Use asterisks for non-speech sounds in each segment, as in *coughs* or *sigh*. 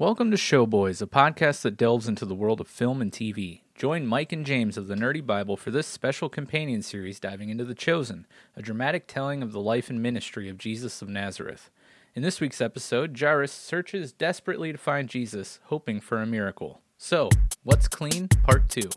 Welcome to Showboys, a podcast that delves into the world of film and TV. Join Mike and James of the Nerdy Bible for this special companion series diving into The Chosen, a dramatic telling of the life and ministry of Jesus of Nazareth. In this week's episode, Jairus searches desperately to find Jesus, hoping for a miracle. So, what's clean? Part 2.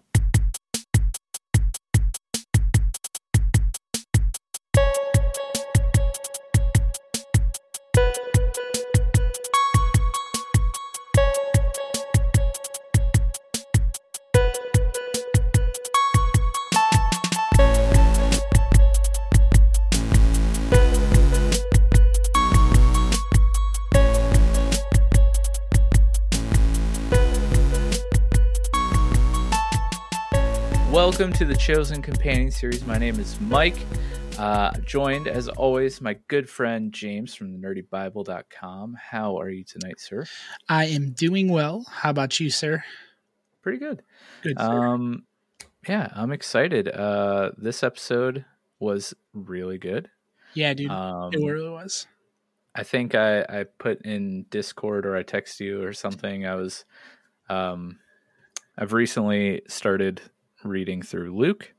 The Chosen Companion series. My name is Mike, uh, joined as always my good friend James from the nerdybible.com. How are you tonight, sir? I am doing well. How about you, sir? Pretty good. Good. Sir. Um, yeah, I'm excited. Uh, this episode was really good. yeah, dude. Um, it really was. I think I, I put in Discord or I text you or something. I was, um, I've recently started reading through Luke,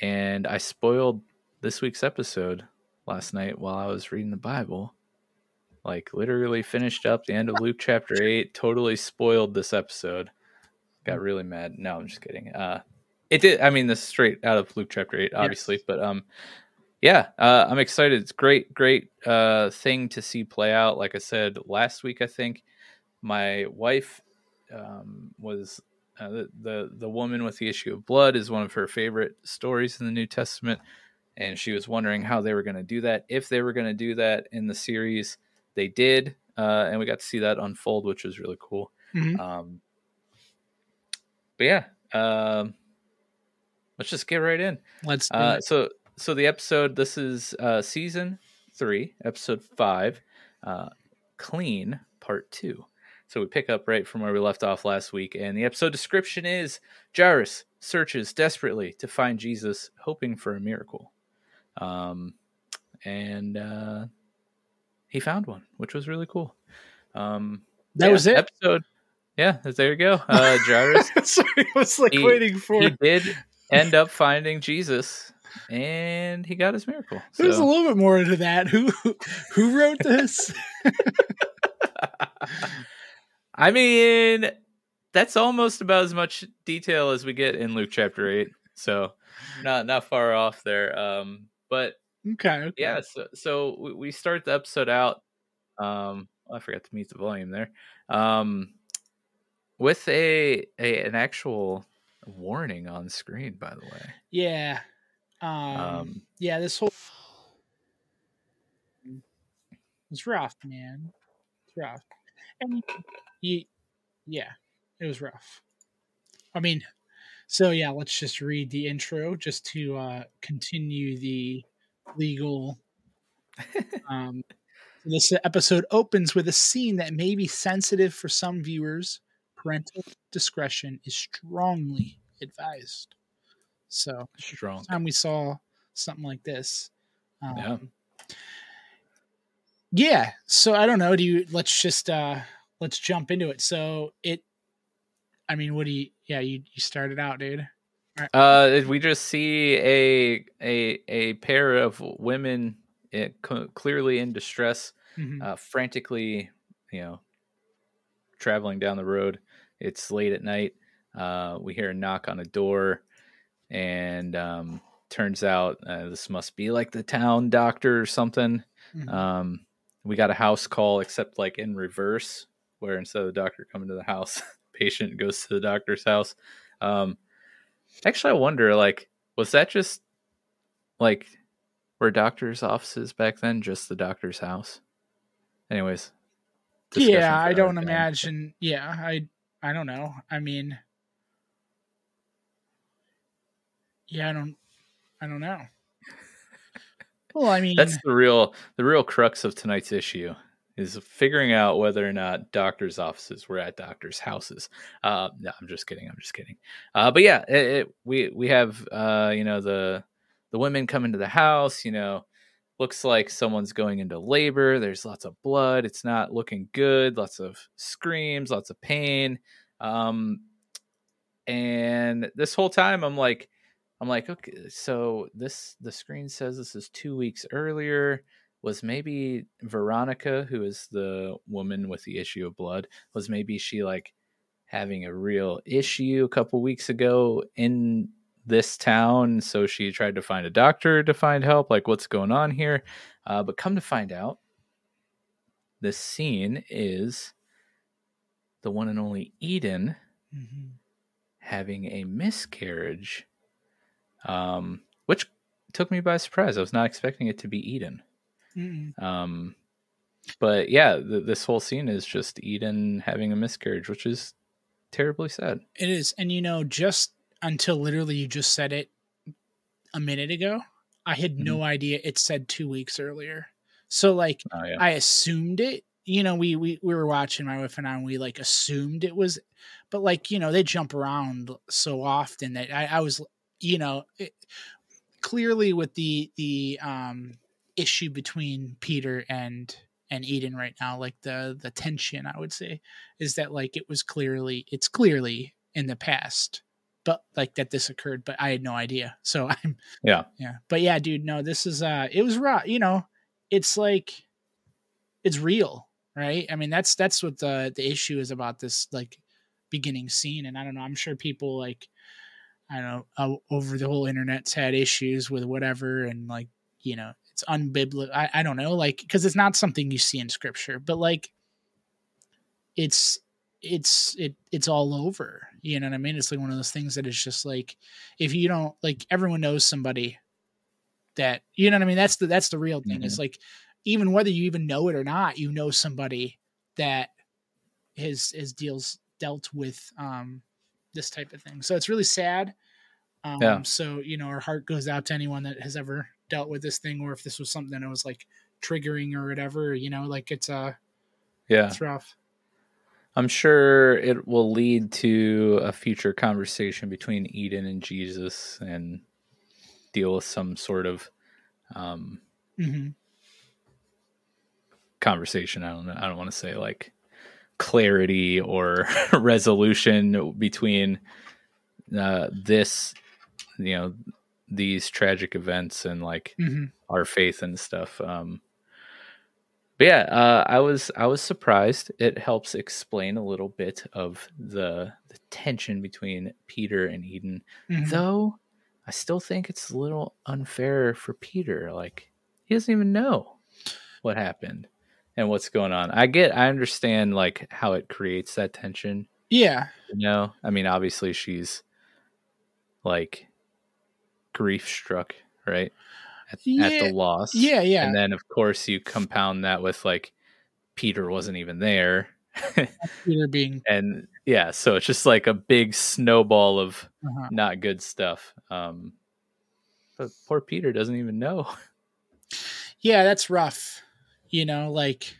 and I spoiled this week's episode last night while I was reading the Bible. Like literally finished up the end of Luke chapter *laughs* eight. Totally spoiled this episode. Got really mad. No, I'm just kidding. Uh, it did. I mean, this is straight out of Luke chapter eight, obviously, but um, yeah, uh, I'm excited. It's great, great uh, thing to see play out. Like I said last week, I think my wife um, was uh, the, the the woman with the issue of blood is one of her favorite stories in the New Testament, and she was wondering how they were going to do that. If they were going to do that in the series, they did, uh, and we got to see that unfold, which was really cool. Mhm. Um, but yeah, um, let's just get right in. Let's Uh, so so the episode this is uh, season three, episode five, uh, clean part two. So we pick up right from where we left off last week, and the episode description is Jairus searches desperately to find Jesus, hoping for a miracle. Um, and uh, he found one, which was really cool. Um, That yeah, was it. Episode. Yeah, there you go. Uh, Jairus *laughs* Sorry, I was like He- waiting for. he did end up finding Jesus, and he got his miracle. There's a little bit more into that. Who who wrote this? *laughs* I mean, that's almost about as much detail as we get in Luke chapter eight. So, not not far off there. Um, but okay. okay. yeah, so, so we- start the episode out. Um, I forgot to mute the volume there. Um, with a, a an actual warning on screen, by the way. Yeah. Um, Um, yeah, this whole it's rough, man. It's rough. And you, yeah, it was rough. I mean, so yeah, let's just read the intro just to uh continue the legal *laughs* um this episode opens with a scene that may be sensitive for some viewers. Parental discretion is strongly advised. So, strong. time we saw something like this. Um, Yeah. yeah. So I don't know. Do you? Let's just uh let's jump into it. So it. I mean, what do you? Yeah, you you started out, dude. Uh, we just see a a a pair of women eh, c- clearly in distress, Mhm. uh, frantically, you know, traveling down the road. It's late at night. Uh, we hear a knock on a door, and um, turns out uh, this must be like the town doctor or something. Mhm. Um, we got a house call, except like in reverse, where instead of the doctor coming to the house, *laughs* patient goes to the doctor's house. Um, actually, I wonder, like, was that just like were doctors' offices back then just the doctor's house? Anyways, yeah, I don't time. imagine. Yeah, I I don't know. I mean, yeah, I don't. I don't know. *laughs* Well, I mean, That's the real the real crux of tonight's issue is figuring out whether or not doctors' offices were at doctors' houses. Uh, no, I'm just kidding. I'm just kidding. Uh, but yeah, it, it, we we have uh, you know the the women come into the house. You know, looks like someone's going into labor. There's lots of blood. It's not looking good. Lots of screams, lots of pain. Um, and this whole time, I'm like, I'm like, okay, so this the screen says this is two weeks earlier. Was maybe Veronica, who is the woman with the issue of blood, was maybe she like having a real issue a couple weeks ago in this town. So she tried to find a doctor to find help, like what's going on here. Uh, but come to find out, this scene is the one and only Eden Mm-hmm. having a miscarriage, um, which took me by surprise. I was not expecting it to be Eden. Mm-mm. Um, but yeah, th- this whole scene is just Eden having a miscarriage, which is terribly sad. It is, and you know, just until literally you just said it a minute ago, I had no idea it said two weeks earlier. So like, Oh yeah, I assumed it. You know, we we we were watching my wife and I, and we like assumed it was, but like you know, they jump around so often that I, I was, you know, it, clearly with the the um issue between Peter and and Eden right now, like the the tension, I would say, is that like it was clearly it's clearly in the past, but like that this occurred, but I had no idea. So *laughs* I'm yeah, yeah, but yeah, dude, no, this is uh, it was raw. You know, it's like it's real, right? I mean, that's that's what the the issue is about this like beginning scene, and I don't know. I'm sure people like I don't know uh, over the whole internet's had issues with whatever, and like you know, it's unbiblical. I I don't know, like because it's not something you see in scripture, but like it's it's it it's all over you know what i mean it's like one of those things that is just like if you don't like everyone knows somebody that you know what i mean that's the that's the real thing it's like even whether you even know it or not you know somebody that his his deals dealt with um this type of thing so it's really sad um Yeah. so you know our heart goes out to anyone that has ever dealt with this thing or if this was something that was like triggering or whatever you know like it's uh yeah. it's rough I'm sure it will lead to a future conversation between Eden and Jesus and deal with some sort of um, hmm conversation. I don't know. I don't want to say like clarity or *laughs* resolution between uh, this, you know, these tragic events and like hmm our faith and stuff. Um, but yeah, uh, I was I was surprised. It helps explain a little bit of the the tension between Peter and Eden, Mhm. though. I still think it's a little unfair for Peter. Like he doesn't even know what happened and what's going on. I get, I understand like how it creates that tension. Yeah. You know, I mean, obviously she's like grief struck, right? At, at the loss. Yeah. Yeah. And then, of course, you compound that with like Peter wasn't even there. *laughs* Peter being and yeah, so it's just like a big snowball of uh not good stuff. Um, but poor Peter doesn't even know. yeah, that's rough. You know, like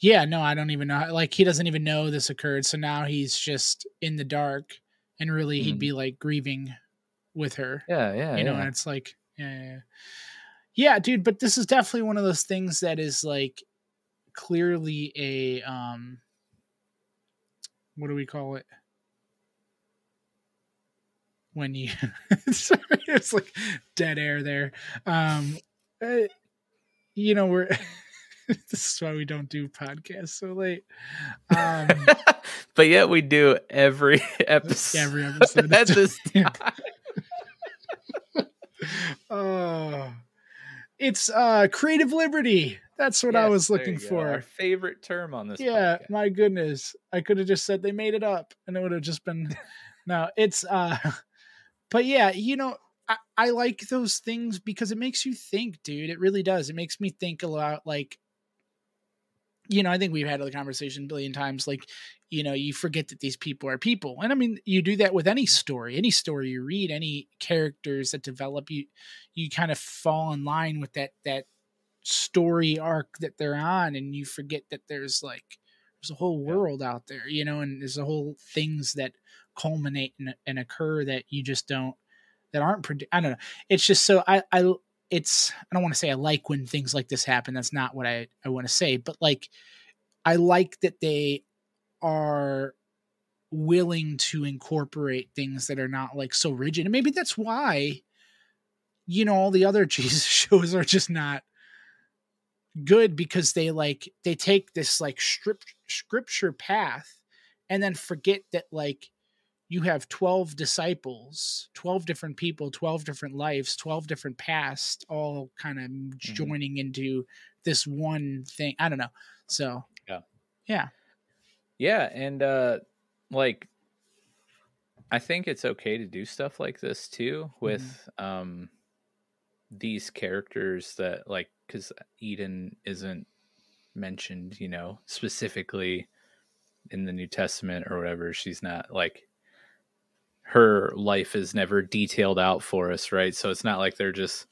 yeah, no, I don't even know. Like he doesn't even know this occurred, so now he's just in the dark, and really he'd Mhm. be like grieving with her. Yeah, yeah, you know, yeah. and it's like yeah, yeah, yeah. yeah, dude. But this is definitely one of those things that is like clearly a um, what do we call it? When you, *laughs* sorry, it's like dead air there. Um, uh, you know, we're *laughs* *laughs* this is why we don't do podcasts so late. Um, *laughs* but yet we do every *laughs* episode. every episode. at this time. oh, it's uh, creative liberty. That's what I was looking for. Our favorite term on this. yeah podcast. my goodness i could have just said they made it up and it would have just been no it's uh but yeah you know I, I like those things because it makes you think dude it really does it makes me think a lot like you know i think we've had the conversation a billion times like you know you forget that these people are people and i mean you do that with any story any story you read any characters that develop you you kind of fall in line with that that story arc that they're on and you forget that there's like there's a whole Yeah. world out there you know and there's a whole things that culminate and, and occur that you just don't that aren't predi- i don't know it's just so i i it's I don't want to say I like when things like this happen. That's not what I I want to say, but like I like that they are willing to incorporate things that are not like so rigid. And maybe that's why you know all the other *laughs* Jesus shows are just not good because they like they take this like script, scripture path and then forget that like you have 12 disciples 12 different people 12 different lives 12 different past all kind of mm-hmm. joining into this one thing i don't know so yeah yeah yeah and uh like i think it's okay to do stuff like this too with mm-hmm. um these characters that like because eden isn't mentioned you know specifically in the new testament or whatever she's not like her life is never detailed out for us right? So it's not like they're just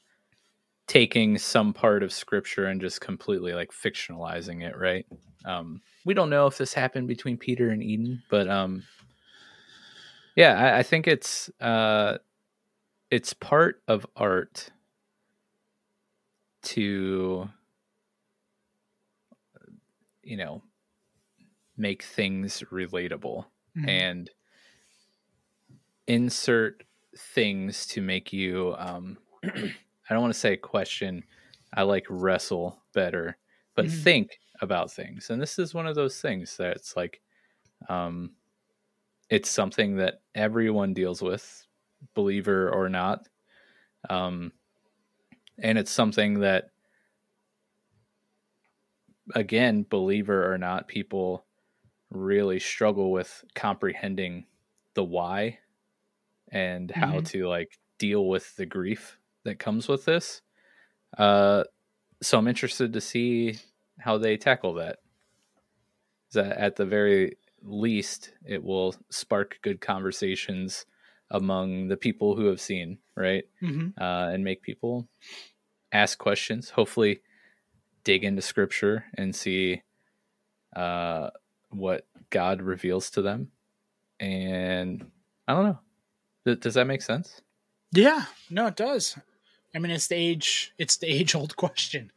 taking some part of scripture and just completely like fictionalizing it right? Um we don't know if this happened between peter and eden but um yeah i, I think it's uh it's part of art to you know make things relatable. Mm-hmm. and insert things to make you um *clears throat* i don't want to say question i like wrestle better but mm-hmm. think about things and this is one of those things that's like um it's something that everyone deals with believer or not um and it's something that again believer or not people really struggle with comprehending the why and how mm-hmm. to like deal with the grief that comes with this uh so i'm interested to see how they tackle that that at the very least it will spark good conversations among the people who have seen right mm-hmm. uh, and make people ask questions hopefully dig into scripture and see uh, what god reveals to them and i don't know does that make sense? Yeah. No it does. I mean it's the age it's the age old *laughs* question.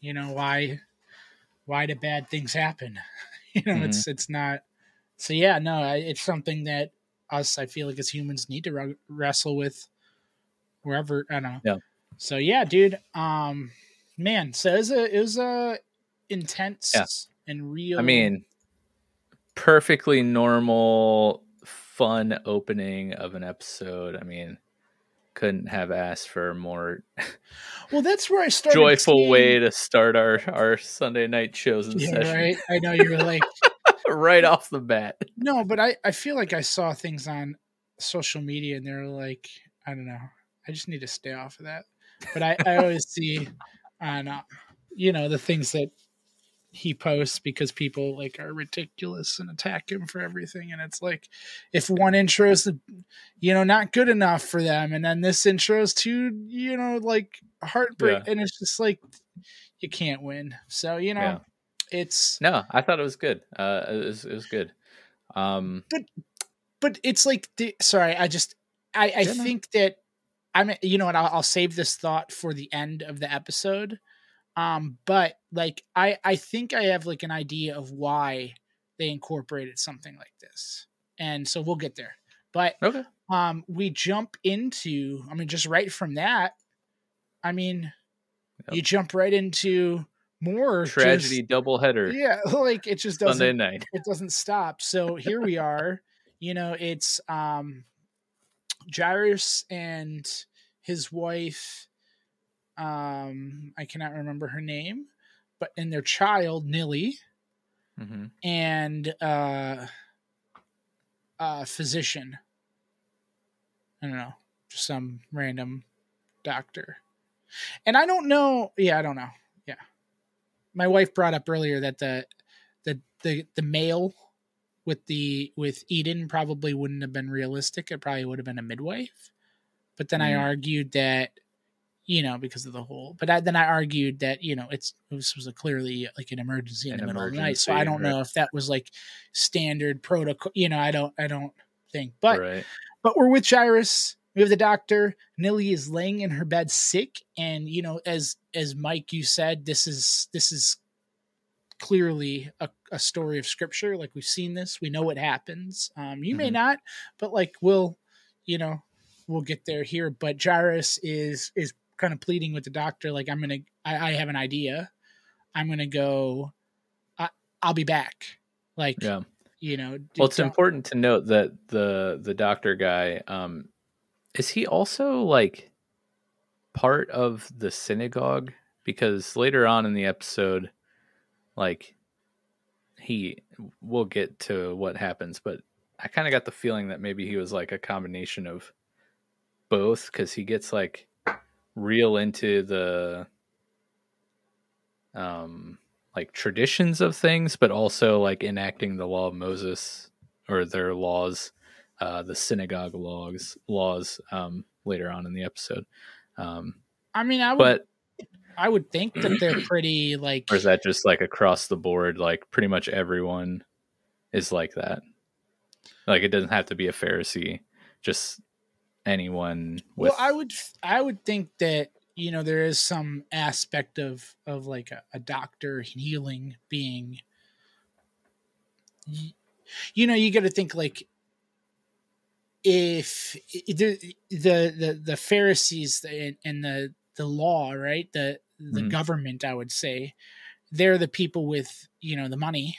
You know why why do bad things happen? *laughs* You know mm-hmm. it's it's not so yeah no it's something that us i feel like as humans need to re- wrestle with wherever i don't know. Yeah. So yeah dude um man so it was a it was a intense yeah. and real i mean perfectly normal fun opening of an episode i mean couldn't have asked for more well that's where i started joyful seeing... way to start our our sunday night shows and yeah, session. right i know you were like *laughs* right off the bat. No, but I, I feel like I saw things on social media and they're like, I don't know. I just need to stay off of that. But I, I always see on, uh, you know, the things that he posts because people like are ridiculous and attack him for everything. And it's like, if one intro is, you know, not good enough for them, and then this intro is too, you know, like heartbreak, yeah. and it's just like, you can't win. So, you know, yeah it's no i thought it was good uh it was, it was good um but but it's like the sorry i just i i think no. that i'm you know what I'll, I'll save this thought for the end of the episode um but like i i think i have like an idea of why they incorporated something like this and so we'll get there but okay um we jump into i mean just right from that i mean yep. you jump right into more tragedy just, double header. Yeah, *laughs* like it just doesn't Sunday night. it doesn't stop. So here we are. *laughs* You know, it's um Jairus and his wife um I cannot remember her name, but and their child Nilly mm-hmm. and uh a physician. I don't know, just some random doctor. And I don't know, yeah, I don't know Yeah, my wife brought up earlier that the the the the male with the with Eden probably wouldn't have been realistic. It probably would have been a midwife. But then mm. I argued that you know because of the whole but I, then i argued that you know it's this was a clearly like an emergency in an the middle of the night so i don't right. know if that was like standard protocol you know i don't i don't think but right. but we're with Jairus we have the doctor. Nilly is laying in her bed sick, and you know, as as Mike you said, this is this is clearly a, a story of scripture. Like we've seen this, we know what happens. Um, you may Mhm. not, but like we'll, you know, we'll get there here. But Jairus is is kind of pleading with the doctor, like I'm gonna, I, I have an idea. I'm gonna go. I, I'll be back. Like Yeah. you know. Well, it's important to note that the the doctor guy, um, is he also like part of the synagogue? Because later on in the episode, like he, we'll get to what happens, but I kind of got the feeling that maybe he was like a combination of both, because he gets like real into the um like traditions of things, but also like enacting the law of Moses or their laws, uh, the synagogue laws laws um, later on in the episode. Um, I mean, I would, but I would think that they're pretty like. or is that just like across the board? Like pretty much everyone is like that. Like it doesn't have to be a Pharisee, just anyone. With, well, I would, I would think that you know there is some aspect of of like a, a doctor healing being. You know, you got to think like if the the the, the Pharisees and, and the the law, right? The the Mhm. government, I would say, they're the people with you know the money.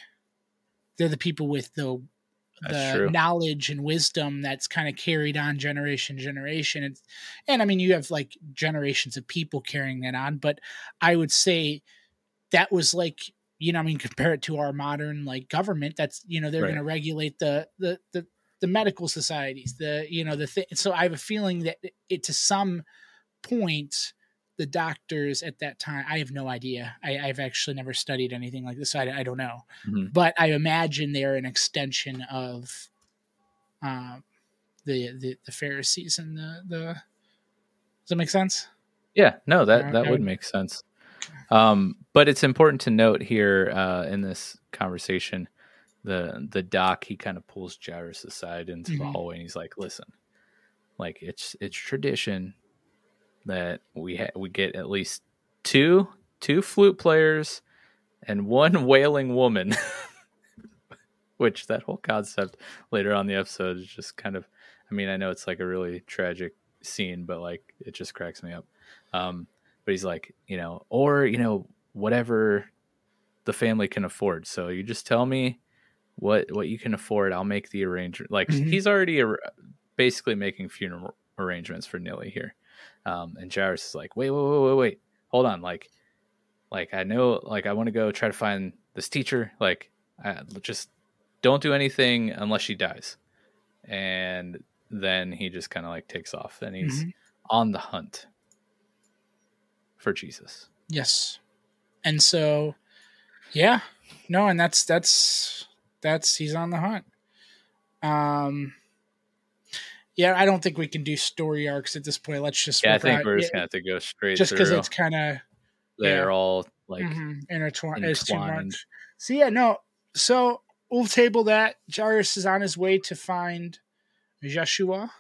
They're the people with the the knowledge and wisdom that's kind of carried on generation to generation. And, and I mean, you have like generations of people carrying that on, but I would say that was like you know, I mean, compare it to our modern like government. That's you know they're Right. going to regulate the the the the medical societies, the you know the thing. So I have a feeling that it to some point the doctors at that time i have no idea I, i've actually never studied anything like this so I, I don't know Mhm. but i imagine they're an extension of um, the, the the pharisees and the the does that make sense Yeah, no, that Uh, that would make sense. Um, but it's important to note here uh, in this conversation, the the doc he kind of pulls Jairus aside into the Mhm. hallway and he's like, "Listen, like it's it's tradition that we ha- we get at least two two flute players and one *laughs* wailing woman." *laughs* Which that whole concept later on the episode is just kind of I mean, I know it's like a really tragic scene, but like it just cracks me up. Um, but he's like, you know, or you know, whatever the family can afford. So you just tell me what what you can afford. I'll make the arrangement. Like Mhm. he's already ar- basically making funeral arrangements for Nilly here. Um, and Jairus is like, wait, wait, wait, wait, wait, hold on. Like, like I know, like I want to go try to find this teacher. Like, I, just don't do anything unless she dies. And then he just kind of like takes off and he's Mhm. on the hunt for Jesus. yes and so yeah no and that's that's that's he's on the hunt um yeah i don't think we can do story arcs at this point let's just Yeah, I think out- we're just yeah, gonna have to go straight just because it's kind of They're yeah. all like intertwined. It's too much. So yeah, no. So we'll table that. Jairus is on his way to find Joshua,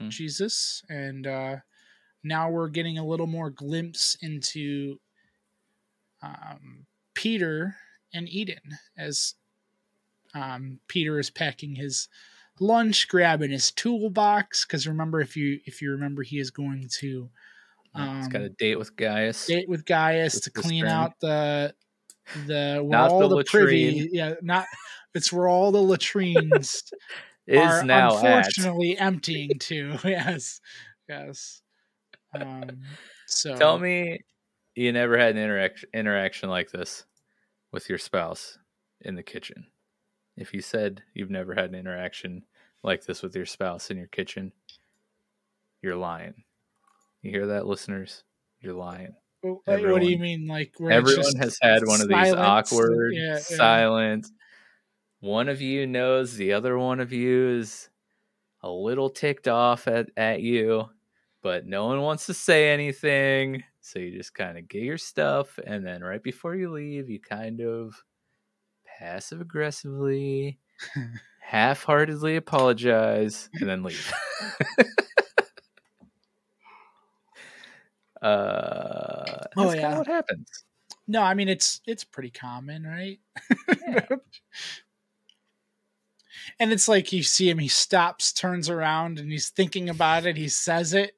Mhm. Jesus, and uh, now we're getting a little more glimpse into um, Peter and Eden as um, Peter is packing his lunch, grabbing his toolbox. Because remember, if you if you remember, he is going to he's got um, a date with Gaius. date with Gaius With to clean string. out the the where Not all the the, privy latrine. yeah not it's where all the latrines *laughs* is now at. unfortunately emptying too *laughs* yes yes um so Tell me you never had an interaction interaction like this with your spouse in the kitchen. If you said you've never had an interaction like this with your spouse in your kitchen, you're lying. You hear that, listeners? You're lying. Wh- what do you everyone- mean like Everyone has had one of these awkward, Yeah, yeah. silent. One of you knows the other one of you is a little ticked off at, at you, but no one wants to say anything. So you just kind of get your stuff, and then right before you leave, you kind of passive aggressively, *laughs* half heartedly apologize, and then leave. *laughs* Uh, that's Oh, yeah. what happens. No, I mean it's it's pretty common, right? Yeah. *laughs* and it's like you see him, he stops, turns around, and he's thinking about it. He says it,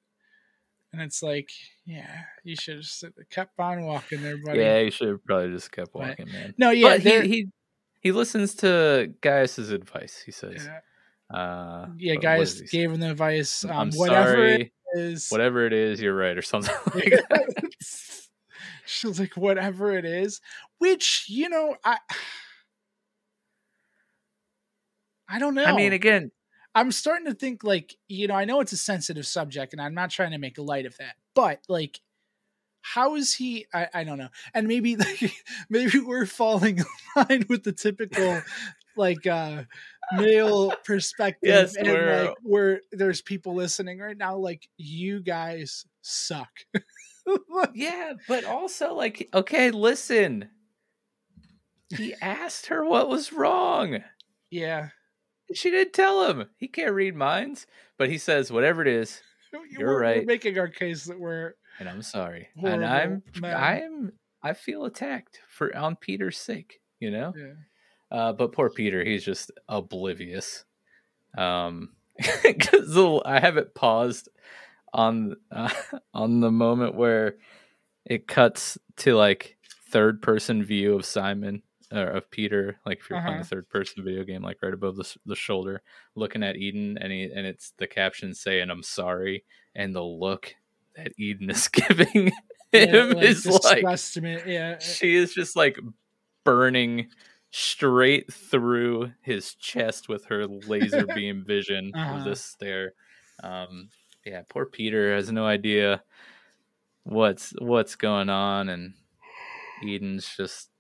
and it's like, yeah, you should have kept on walking there, buddy. Yeah, you should have probably just kept But- walking, man. No, yeah, but he, he he listens to Gaius's advice. He says, yeah, uh, yeah, what- what guys does he say? gave him the advice. Um, I'm whatever sorry, it is, whatever it is, you're right, or something *laughs* like that. *laughs* she was like, whatever it is, which you know, I, *sighs* I don't know. I mean, again, I'm starting to think like, you know, I know it's a sensitive subject and I'm not trying to make light of that, but like, how is he? I, I don't know. And maybe, *laughs* like, maybe we're falling *laughs* in line with the typical, like, uh, male perspective. Yes, and we're- like, where there's people listening right now, like, you guys suck. *laughs* yeah, but also like, okay, listen. He asked her what was wrong. yeah. She didn't tell him. He can't read minds, but he says whatever it is, You're we're, We're right. making our case that we're, and I'm sorry. Horrible and I'm man. I'm I feel attacked for on Peter's sake, you know? yeah. Uh, but poor Peter, he's just oblivious. Um, *laughs* because I have it paused on uh, *laughs* on the moment where it cuts to like third person view of Simon or of Peter, like if you're playing Uh-huh. a third person video game, like right above the the shoulder, looking at Eden, and he and it's the caption saying "I'm sorry," and the look that Eden is *laughs* giving Yeah, him like, is like yeah. she is just like burning straight through his chest with her laser *laughs* beam vision Uh-huh. of this stare. Um, yeah, poor Peter has no idea what's what's going on, and Eden's just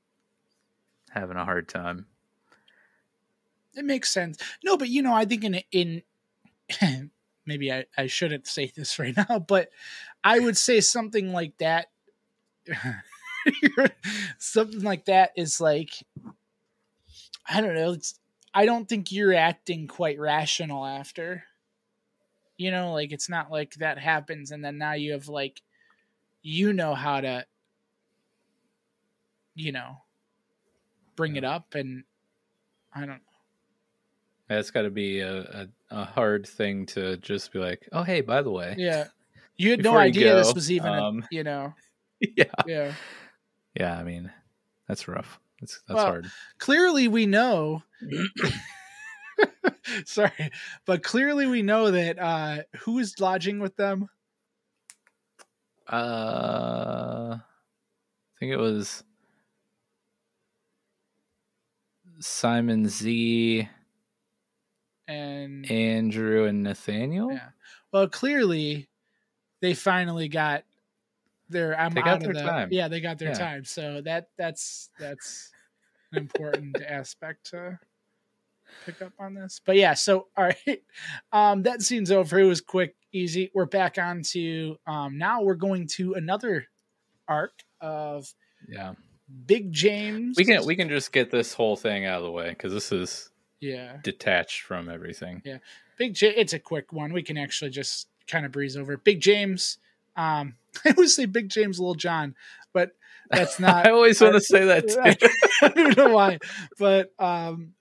having a hard time. it makes sense. No, but you know, I think in in *clears throat* maybe I, I shouldn't say this *laughs* right now, but I would say something like that. *laughs* something like that is like I don't know. It's I don't think you're acting quite rational after. You know, like it's not like that happens and then now you have like you know how to you know bring it up and I don't That's got to be a, a, a hard thing to just be like, oh hey, by the way, Yeah. You had no idea this was even, a- um, you know, *laughs* yeah, yeah. yeah. I mean, that's rough. That's that's Well, hard. Clearly, we know. *coughs* *coughs* Sorry, but clearly we know that uh who is lodging with them. Uh, I think it was Simon Z, And Andrew, and Nathaniel. Yeah. well, clearly they finally got their. I'm They got out their the. time. Yeah, they got their Yeah. time. So that that's that's an important *laughs* aspect to pick up on this. But yeah, so *laughs* all right, um, that scene's over. It was quick, easy. We're back on to um, now. We're going to another arc of Yeah, Big James. we can we can just get this whole thing out of the way because this is yeah, detached from everything. Yeah, Big J. It's a quick one. We can actually just kind of breeze over. Big James. Um, *laughs* I always say Big James, Little John, but that's *laughs* not. I always want to say that *laughs* too. I don't know why, but um,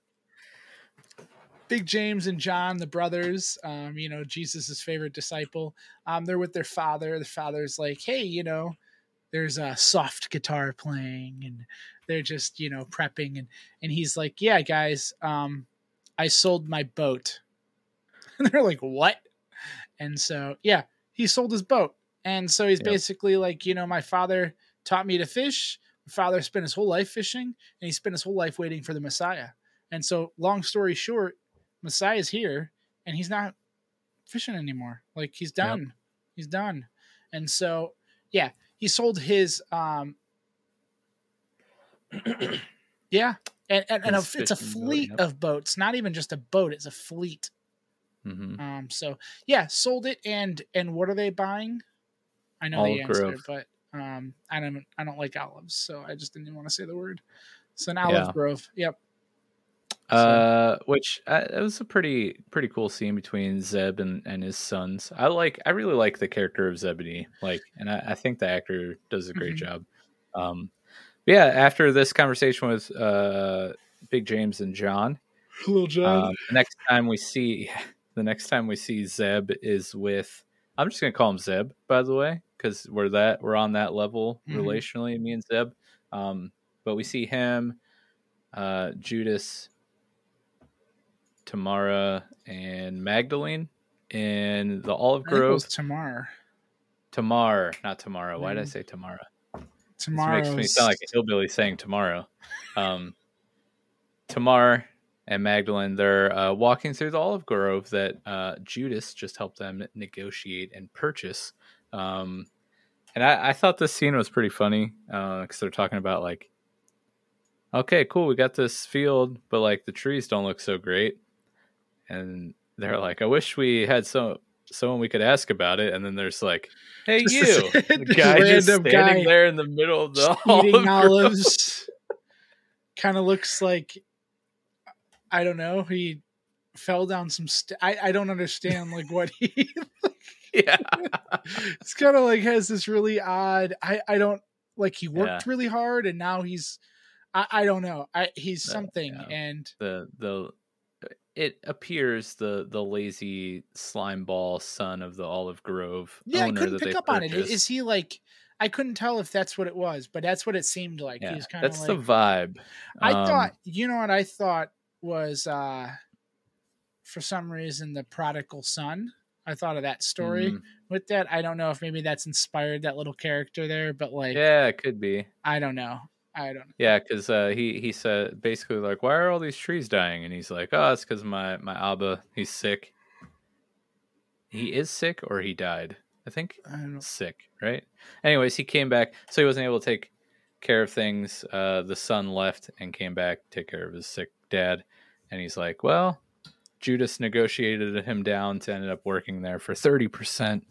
Big James and John, the brothers, um, you know, Jesus's favorite disciple, um, they're with their father. The father's like, hey, you know, there's a soft guitar playing, and they're just, you know, prepping, and and he's like, yeah, guys, um, I sold my boat, *laughs* and they're like, what? And so, yeah, he sold his boat, and so he's Yep. basically like, you know, my father taught me to fish. My father spent his whole life fishing, and he spent his whole life waiting for the Messiah. And so, long story short, Messiah's here, and he's not fishing anymore. Like he's done. He's done. And so, yeah, he sold his. um Yeah, and and, and a, it's a fleet yep. of boats, not even just a boat. It's a fleet. hmm Um, so yeah, sold it, and and what are they buying? I know the answer, Grove. but um, I don't I don't like olives, so I just didn't even want to say the word. So an olive Yeah. grove. Yep. Uh, which uh, it was a pretty pretty cool scene between Zeb and, and his sons. I like I really like the character of Zebedee. Like, and I, I think the actor does a great Mhm. job. Um, yeah. After this conversation with uh Big James and John, Little John. um, the next time we see *laughs* the next time we see Zeb is with I'm just gonna call him Zeb by the way because we're that we're on that level Mhm. relationally me and Zeb um, but we see him uh, Judas Tamara and Magdalene in the Olive I think it Grove Tamar. Tamar not Tamara why did I Mm. say Tamara this Tomorrow's makes me sound like a hillbilly saying tomorrow. Um, Tamar and Magdalene, they're uh, walking through the olive grove that uh, Judas just helped them negotiate and purchase. Um, and I, I thought this scene was pretty funny because they're talking about like, okay, cool, we got this field, but like the trees don't look so great. And they're like, I wish we had some someone we could ask about it. And then there's like, hey, Just you, *laughs* the guy just standing guy there in the middle of the *laughs* eating olives. kind of looks like I don't know. He fell down some. St- I I don't understand like what he. *laughs* Yeah, it's kind of like has this really odd. I I don't like he worked Yeah. really hard and now he's. I I don't know. I he's something yeah. and the the it appears the the lazy slime ball son of the Olive Grove yeah I couldn't that pick up on it. Is he like? I couldn't tell if that's what it was, but that's what it seemed like. yeah, He's kind of that's like. the vibe. I Um, thought you know what I thought was uh for some reason the prodigal son. I thought of that story mhm. with that. I don't know if maybe that's inspired that little character there, but like Yeah, it could be. I don't know. I don't know. Yeah, because uh, he he said basically like, why are all these trees dying? And he's like, oh, it's because my my Abba he's sick. He is sick or he died. I think I don't sick, right? Anyways, he came back, so he wasn't able to take care of things. Uh, the son left and came back to take care of his sick dad, and he's like, "Well, Judas negotiated him down to end up working there for thirty percent,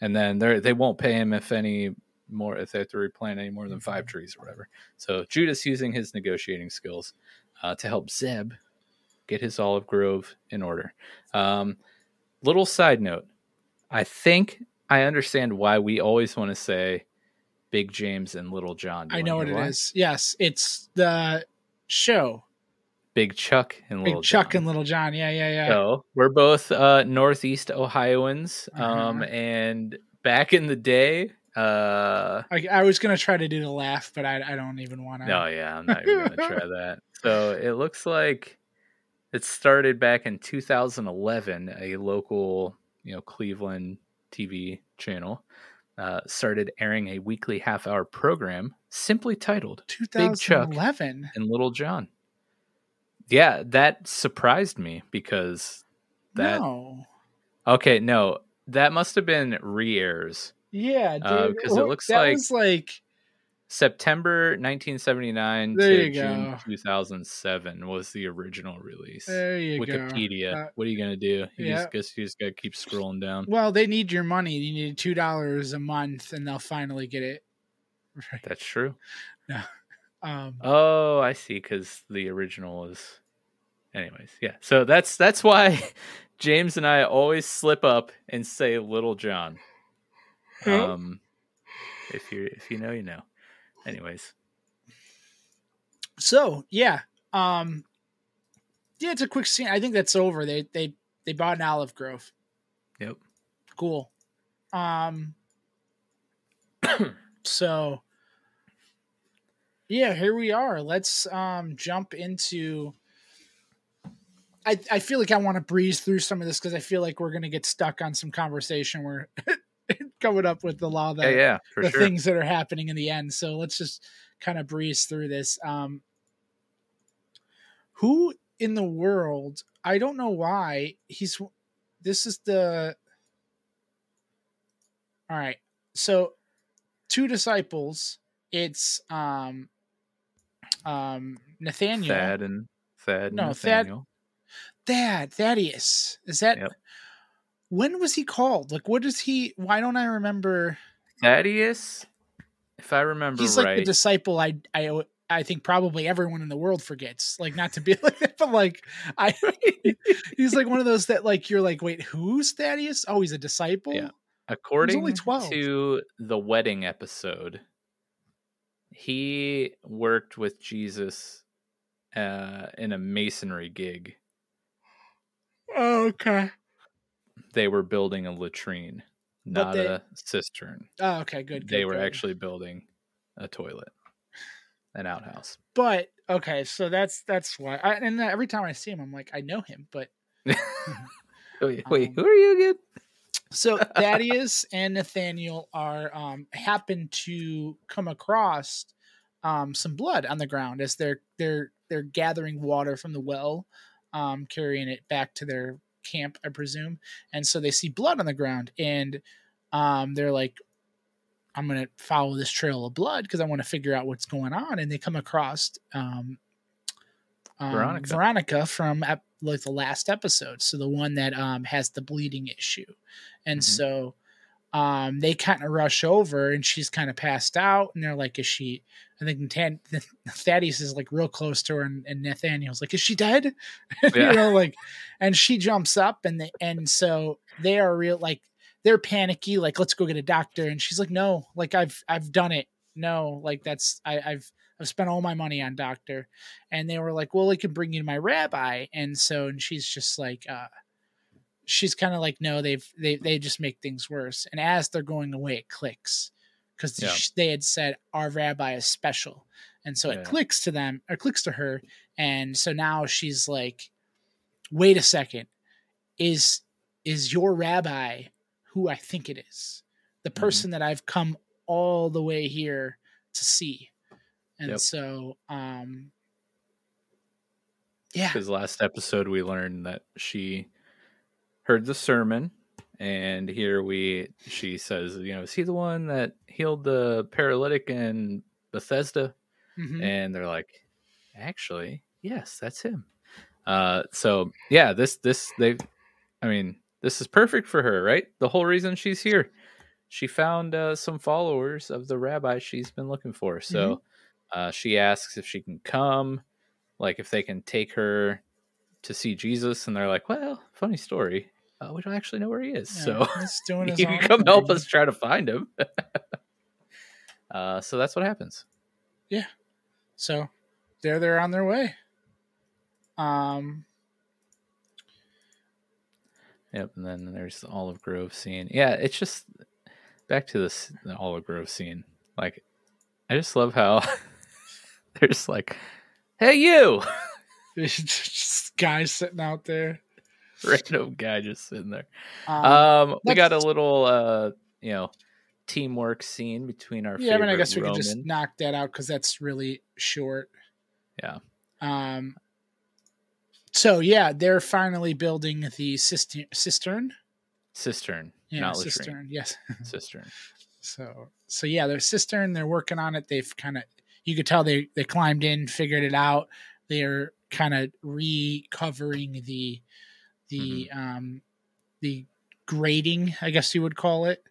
and then they they won't pay him if any more if they have to replant any more than five trees or whatever." So Judas using his negotiating skills uh, to help Zeb get his olive grove in order. Um, little side note: I think I understand why we always want to say Big James and Little John. I know what it why? is. Yes, it's the show. Big Chuck and Big Little Chuck John. and Little John. Yeah, yeah, yeah. So we're both uh, Northeast Ohioans, um, Uh-huh. and back in the day, uh, I, I was gonna try to do the laugh, but I, I don't even want to. no, yeah, I'm not even gonna try *laughs* that. So it looks like it started back in 2011. A local, you know, Cleveland TV channel uh, started airing a weekly half-hour program simply titled 2011. and Little John. Yeah, that surprised me because that no. okay, no, that must have been re-airs. Yeah, dude. Uh, it looks that like- was like September 1979 to June 2007 was the original release. there you go. Wikipedia. Uh, what are you gonna do? You yeah. just guess you just gotta keep scrolling down. Well, they need your money. You need two dollars a month, and they'll finally get it. Right. That's true. Um, Oh, I see. Because the original is, anyways. Yeah. So that's that's why *laughs* James and I always slip up and say Little John. Huh? Um, if you if you know, you know. Anyways, so yeah, um, yeah, it's a quick scene. I think that's over. They they they bought an olive grove. yep. Cool. Um, *clears throat* so yeah, here we are. Let's um jump into. I, I feel like I want to breeze through some of this because I feel like we're gonna get stuck on some conversation where *laughs* coming up with a lot of the, yeah, yeah, the sure. things that are happening in the end. So let's just kind of breeze through this. Um, who in the world? I don't know why he's. This is the. All right, so two disciples. It's um, um, Nathaniel. Thad and Thad. No, and Thad- Nathaniel. Thad, Thaddeus. Is that? Yep. When was he called? Like, what is he? Why don't I remember? Thaddeus. If I remember He's like right, the disciple I I I think probably everyone in the world forgets. Like not to be *laughs* like that, but like I *laughs* he's like one of those that like you're like, wait, who's Thaddeus? Oh, he's a disciple? Yeah. According only 12. to the wedding episode, he worked with Jesus uh, in a masonry gig. Oh, okay. They were building a latrine, But not they- a cistern. Oh, okay, good. they good, were good. actually building a toilet, an outhouse. But okay, so that's that's why. I, and every time I see him, I'm like, I know him. But *laughs* wait, wait, Um, who are you again? so *laughs* Thaddeus and Nathaniel are um happen to come across um some blood on the ground as they're they're they're gathering water from the well, um carrying it back to their camp, I presume. And so they see blood on the ground and um they're like I'm going to follow this trail of blood because I want to figure out what's going on and they come across um um, Veronica. Veronica from ep- like the last episode, so the one that um, has the bleeding issue, and Mhm. so um, they kind of rush over, and she's kind of passed out, and they're like, "Is she?" I think Nathan- Thaddeus is like real close to her, and, and Nathaniel's like, "Is she dead?" *laughs* Yeah. you know, like, and she jumps up, and they, and so they are real like they're panicky, like, "Let's go get a doctor," and she's like, "No, like I've I've done it. No, like that's I, I've I've spent all my money on doctor." and they were like, "Well, we can bring you to my rabbi," and so and she's just like, uh, she's kind of like, "No, they've they they just make things worse." And as they're going away, it clicks because Yeah. they had said our rabbi is special, and so it Yeah. clicks to them or clicks to her, and so now she's like, "Wait a second, is is your rabbi who I think it is, the Mhm. person that I've come all the way here to see?" And Yep. so, um, yeah, Because last episode we learned that she heard the sermon, and here we she says, you know, is he the one that healed the paralytic in Bethesda? mhm. And they're like, actually, yes, that's him. Uh, so yeah, this this they, I mean, this is perfect for her, right? The whole reason she's here, she found uh, some followers of the rabbi she's been looking for. So uh, she asks if she can come, like if they can take her to see Jesus, and they're like, well, funny story. Uh, we don't actually know where he is, Yeah, so doing *laughs* his you can come help us try to find him. *laughs* uh, so that's what happens. Yeah. So they're they're on their way. Um, Yep, and then there's the Olive Grove scene. Yeah, it's just back to this the Olive Grove scene. Like, I just love how *laughs* there's like, "Hey, you!" just guys sitting out there. *laughs* Random guy just sitting there. Um, Um, we got a little, uh, you know, teamwork scene between our. yeah, I mean, I guess we Roman. could just knock that out because that's really short. Yeah. Um. So yeah, they're finally building the cistern. Cistern. cistern, Yeah, latrine. cistern. Yes. *laughs* Cistern. So so yeah, their cistern. They're working on it. They've kind of you could tell they they climbed in, figured it out. They're kind of recovering the the um the grading, I guess you would call it.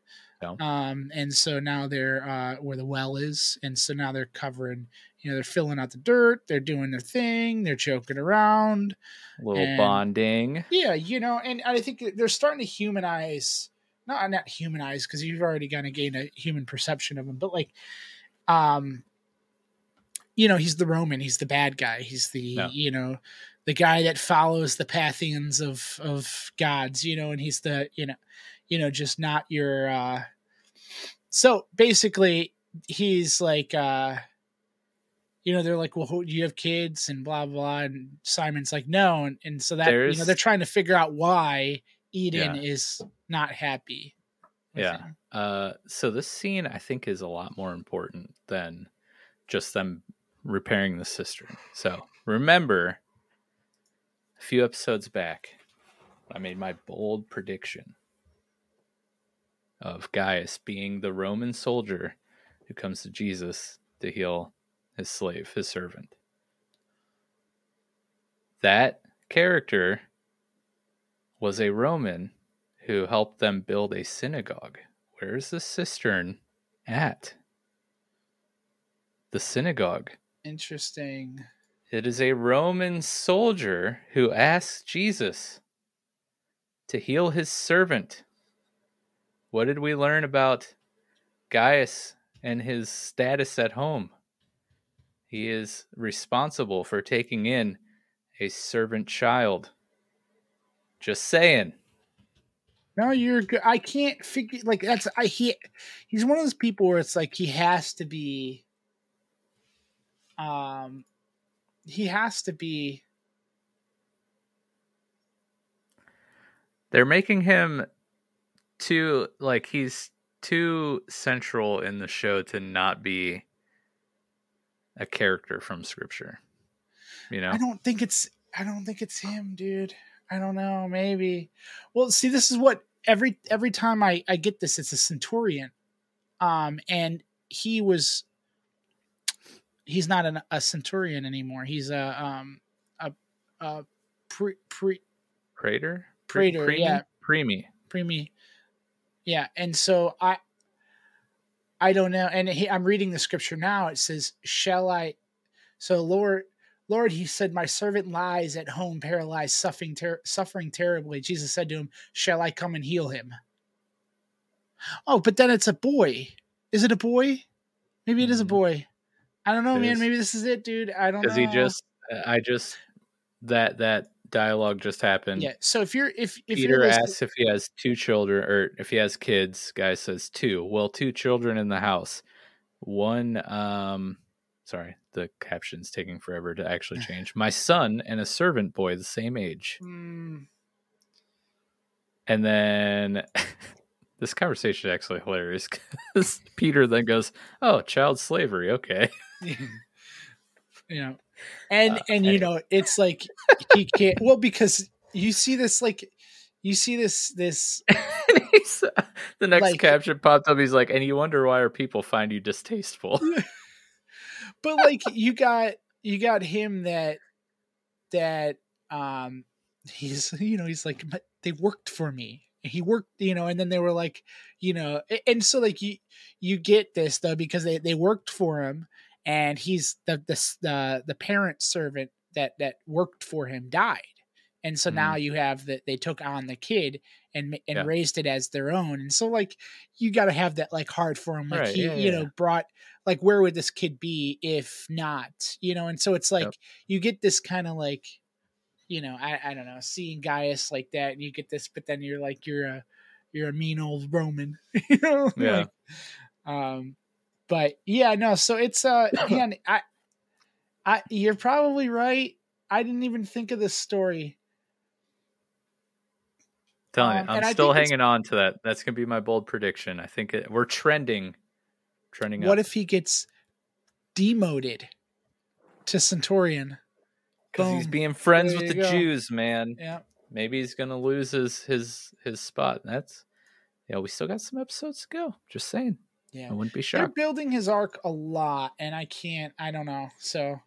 Yeah. Um, and so now they're uh, where the well is, and so now they're covering. You know, they're filling out the dirt. They're doing their thing. They're joking around. A little And- bonding. Yeah, you know, and I think they're starting to humanize, not not humanize because you've already kind of gained a human perception of him, but like, um, you know, he's the Roman, he's the bad guy, he's the Yeah. you know, the guy that follows the Pathians of of gods, you know, and he's the you know, you know, just not your. uh So basically, he's like. uh you know, they're like, well, who, do you have kids and blah, blah, blah. And Simon's like, no. And, and so that, you know, they're trying to figure out why Eden Yeah. is not happy. Yeah. him. Uh, so this scene I think is a lot more important than just them repairing the cistern. So remember, a few episodes back, I made my bold prediction of Gaius being the Roman soldier who comes to Jesus to heal his slave, his servant. That character was a Roman who helped them build a synagogue. Where's the cistern at? The synagogue Interesting. It is a Roman soldier who asks Jesus to heal his servant. What did we learn about Gaius and his status at home? He is responsible for taking in a servant child. Just saying. No, you're good. I can't figure like that's I he he's one of those people where it's like he has to be um he has to be They're making him too like he's too central in the show to not be a character from scripture. You know? I don't think it's I don't think it's him, dude. I don't know, maybe. Well, see this is what every every time I I get this it's a centurion. Um and he was he's not an, a centurion anymore. He's a um a a pre pre Praetor? praetor, Premi? yeah, Premi. preemie. Yeah, and so I I don't know and he, I'm reading the scripture now it says shall I so Lord Lord he said my servant lies at home paralyzed suffering ter- suffering terribly Jesus said to him shall I come and heal him Oh but then it's a boy is it a boy maybe it is a Mhm. boy I don't know man is. maybe this is it dude I don't know Because he just I just that that dialogue just happened. yeah so if you're if if Peter you're listening, asks if he has two children or if he has kids. Guy says two. Well, two children in the house. One, um, sorry, the caption's taking forever to actually *sighs* change. My son and a servant boy the same age. Hmm, And then *laughs* this conversation is actually hilarious because *laughs* Peter then goes, "Oh, child slavery. Okay." *laughs* *laughs* you know and Uh, and you know it's like he can't well because you see this like you see this this he's- the next Like- caption popped up. He's like, "And you wonder why our people find you distasteful." but like you got you got him that that um he's you know he's like "But they worked for me he worked you know and then they were like you know and so like you you get this though because they they worked for him and he's the the the, the parent servant that that worked for him died and so now mm. you have that they took on the kid and and Yeah. raised it as their own and so like you got to have that like heart for him like Right, he yeah, you yeah. know brought like where would this kid be if not you know and so it's like Yep. you get this kind of like you know I, I don't know seeing gaius like that and you get this but then you're like you're a you're a mean old roman *laughs* you know Yeah. like, um but yeah no so it's uh *coughs* man i i you're probably right i didn't even think of this story Telling Um, you, I'm still hanging on to that. That's gonna be my bold prediction. I think it, we're trending, trending what up. if he gets demoted to centurion Because he's being friends There with the go. Jews, man. yeah Maybe he's gonna lose his his his spot. That's yeah. We still got some episodes to go. Just saying. yeah I wouldn't be sure. they're building his arc a lot and i can't i don't know so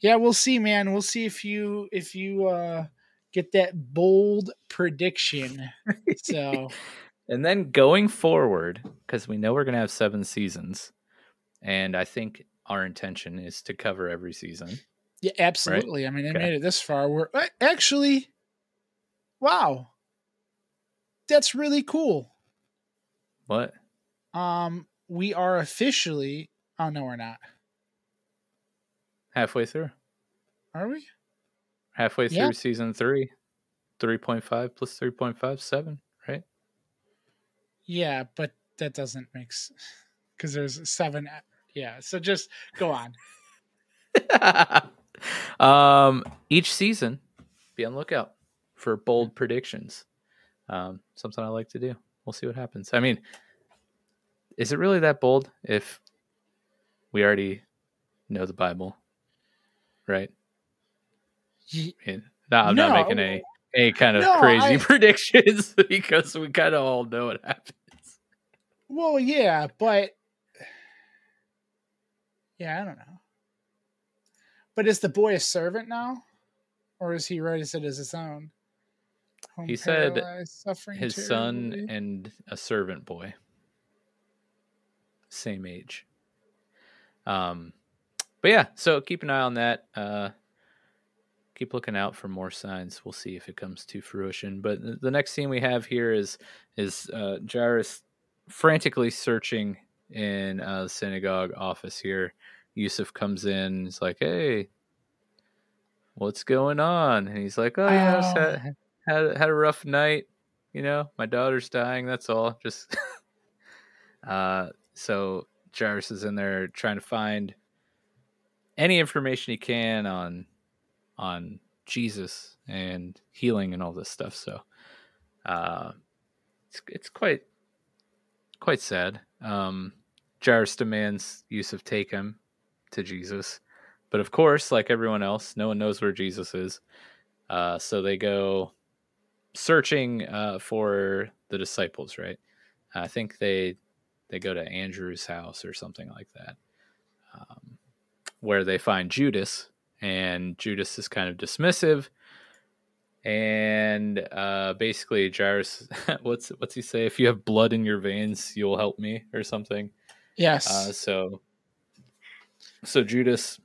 yeah we'll see man we'll see if you if you uh get that bold prediction *laughs* so And then going forward, because we know we're gonna have seven seasons, and I think our intention is to cover every season. Yeah absolutely i mean they Okay. made it this far we're actually wow that's really cool What? um we are officially oh no we're not Halfway through. are we Halfway through Yeah. season three. Three point five plus three point five seven, right? yeah but that doesn't make sense because there's seven uh, yeah so just go on *laughs* um, each season, be on lookout for bold predictions. Um, something I like to do. We'll see what happens. I mean, is it really that bold if we already know the Bible, right? I mean, no, I'm not making any any kind of No, crazy I- *laughs* predictions because we kind of all know what happens. Well, yeah, but yeah, I don't know. But is the boy a servant now, or is he registered as his own? Home He said His son and a servant boy, same age. Um, but yeah, so keep an eye on that. Uh, keep looking out for more signs. We'll see if it comes to fruition. But the next scene we have here is is uh, Jairus frantically searching in a the synagogue office here. Yusuf comes in. He's like, "Hey, what's going on?" And he's like, "Oh yeah, Oh. had, had had a rough night. You know, my daughter's dying. That's all. Just." *laughs* uh, so Jairus is in there trying to find any information he can on on Jesus and healing and all this stuff. So uh, it's it's quite quite sad. Um, Jairus demands Yusuf take him to Jesus, but of course, like everyone else, no one knows where Jesus is. Uh, so they go searching uh, for the disciples. Right? I think they they go to Andrew's house or something like that, um, where they find Judas, and Judas is kind of dismissive. And uh, basically, Jairus, *laughs* what's what's he say? If you have blood in your veins, you'll help me, or something. Yes. Uh, so, so Judas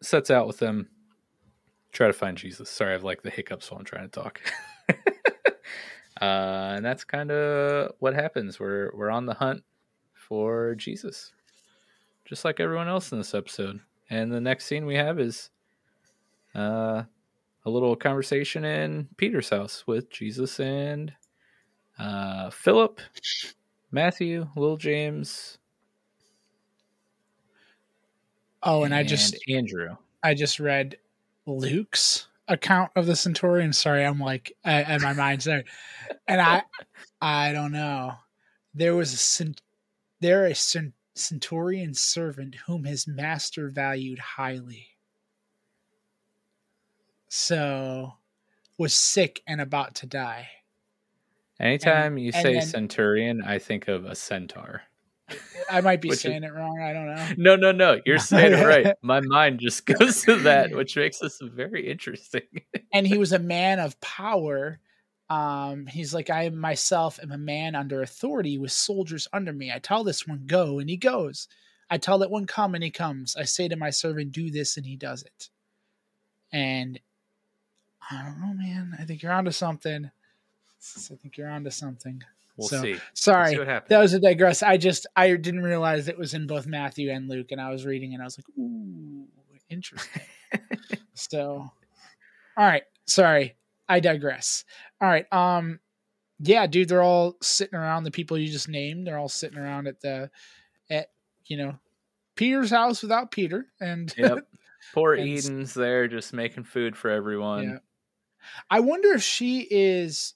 sets out with them, try to find Jesus. Sorry, I have like the hiccups while I'm trying to talk. *laughs* uh, and that's kind of what happens. We're we're on the hunt for Jesus, just like everyone else in this episode. And the next scene we have is uh, a little conversation in Peter's house with Jesus and uh, Philip, Matthew, Little James, oh, and I just Andrew. I just read Luke's account of the Centurion. Sorry, I'm like, I, and my mind's there, and I, *laughs* I don't know. There was a cent- there a cent- Centurion servant whom his master valued highly. So, was sick and about to die. Anytime you say then- centurion, I think of a centaur. I might be Which is- saying it wrong. I don't know. No, no, no. You're *laughs* saying it right. My mind just *laughs* goes to that, which makes this very interesting. and he *laughs* was a man of power. Um, he's like, I myself am a man under authority with soldiers under me. I tell this one go, and he goes. I tell that one come, and he comes. I say to my servant, do this, and he does it. And I don't know, man. I think you're onto something. I think you're onto something. We'll So, see. Sorry, see what happens. that was a digress. I just I didn't realize it was in both Matthew and Luke, and I was reading and I was like, ooh, interesting. *laughs* so, all right, sorry, I digress. All right, um, yeah, dude, they're all sitting around. The people you just named, they're all sitting around at the at you know Peter's house without Peter, and yep. *laughs* Poor And Eden's there just making food for everyone. Yeah. I wonder if she is.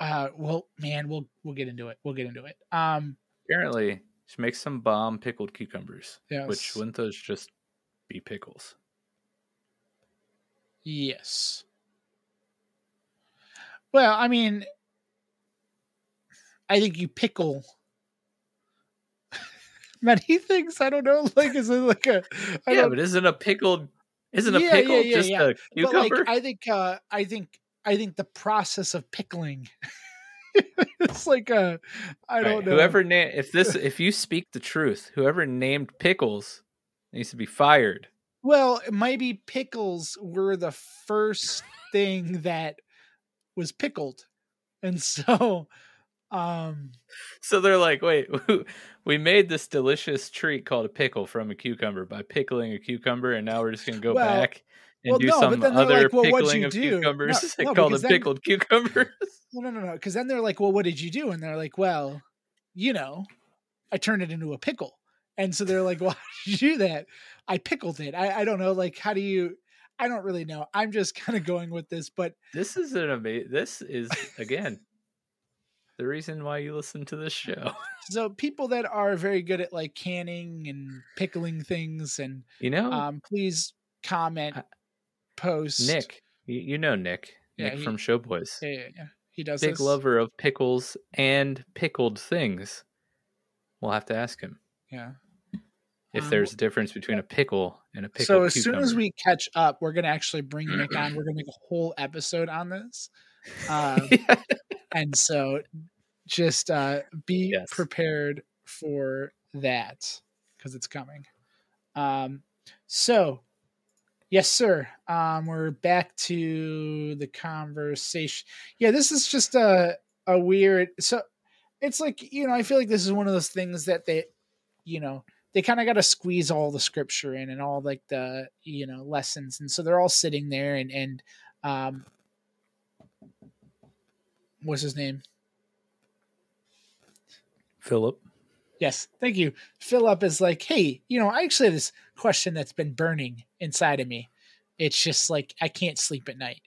Uh, well, man, we'll we'll get into it. We'll get into it. Um, Apparently, she makes some bomb pickled cucumbers, yes. which wouldn't those just be pickles? Yes. Well, I mean, I think you pickle. *laughs* Man, he thinks I don't know. Like, is it like a? I yeah, but isn't a pickled isn't a Yeah, pickle yeah, yeah, just a but cucumber? like, I think, uh, I think, I think the process of pickling. *laughs* it's like a, I don't Right, know. Whoever na- if this *laughs* if you speak the truth, whoever named pickles needs to be fired. Well, maybe pickles were the first thing that was pickled, and so, um, So they're like, wait, we made this delicious treat called a pickle from a cucumber by pickling a cucumber, and now we're just gonna go Well- back and well, do no, but some then they're other like, well, pickling you of do? cucumbers *laughs* No, no, called because a then- pickled cucumbers. No, no, no, no. Because then they're like, well, what did you do? And they're like, well, you know, I turned it into a pickle. And so they're like, *laughs* well, how did you do that? I pickled it. I, I don't know. Like, how do you, I don't really know. I'm just kind of going with this, but this is an amazing. This is again the reason why you listen to this show. *laughs* so people that are very good at like canning and pickling things and, You know, um, please comment, I- post. Nick. You, know Nick. Yeah, Nick he- from Showboys. Yeah, yeah, yeah. He does Big this. lover of pickles and pickled things. We'll have to ask him Yeah. if Um, there's a difference between a pickle and a pickle. so as cucumber. soon as we catch up, we're gonna actually bring Nick on. We're gonna make a *clears throat* whole episode on this. *laughs* Um, and so just uh be Yes. prepared for that because it's coming Um, so yes, sir. Um, we're back to the conversation. Yeah, this is just a a weird. So it's like you know, I feel like this is one of those things that they, you know, they kind of got to squeeze all the scripture in and all like the you know lessons, and so they're all sitting there and and um, what's his name? Philip. Yes, thank you. Philip is like, hey, you know, I actually have this question that's been burning inside of me. It's just like I can't sleep at night.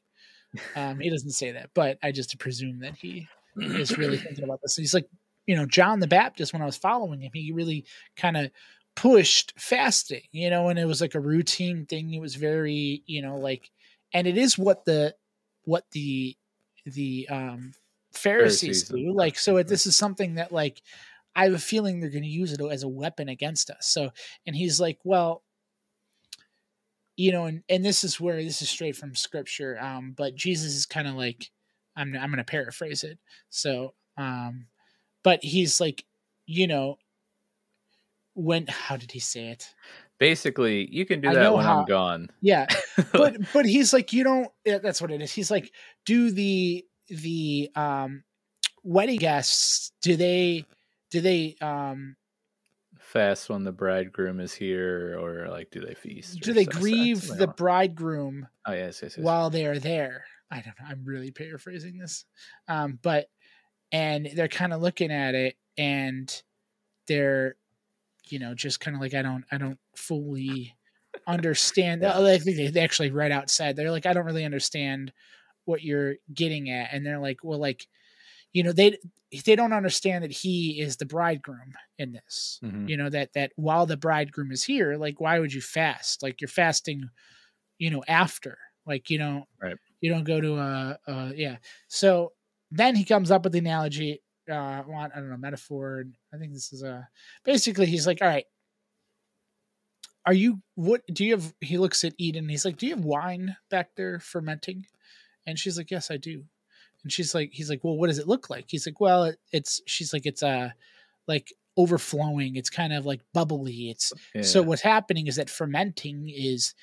Um, he doesn't say that, but I just presume that he is really *clears throat* thinking about this. He's like, you know, John the Baptist. When I was following him, he really kind of pushed fasting, you know, and it was like a routine thing. It was very, you know, like, and it is what the what the the um Pharisees, Pharisees do. Like, so this is something that like I have a feeling they're going to use it as a weapon against us. So, and he's like, well, you know, and and this is where this is straight from scripture. Um, but Jesus is kind of like, I'm I'm going to paraphrase it. So, um, but he's like, you know, when how did he say it? Basically, you can do that when how, I'm gone. Yeah, *laughs* but but he's like, you don't. Yeah, that's what it is. He's like, do the the um wedding guests? Do they? Do they um fast when the bridegroom is here or like do they feast do they grieve the bridegroom oh yes, yes, yes. while they are there? I don't know i'm really paraphrasing this. Um but and they're kind of looking at it and they're you know just kind of like i don't i don't fully understand yeah. i think they actually right outside they're like i don't really understand what you're getting at and they're like well like you know they they don't understand that he is the bridegroom in this. Mm-hmm. you know that that while the bridegroom is here like why would you fast? Like you're fasting you know after. Like you know right. you don't go to a, a yeah. So then he comes up with the analogy uh want i don't know metaphor. I think this is a basically he's like all right. Are you what do you have he looks at eden he's like do you have wine back there fermenting? And she's like yes i do and she's like he's like well what does it look like he's like well it, it's she's like it's a uh, like overflowing it's kind of like bubbly it's yeah. so what's happening is that fermenting is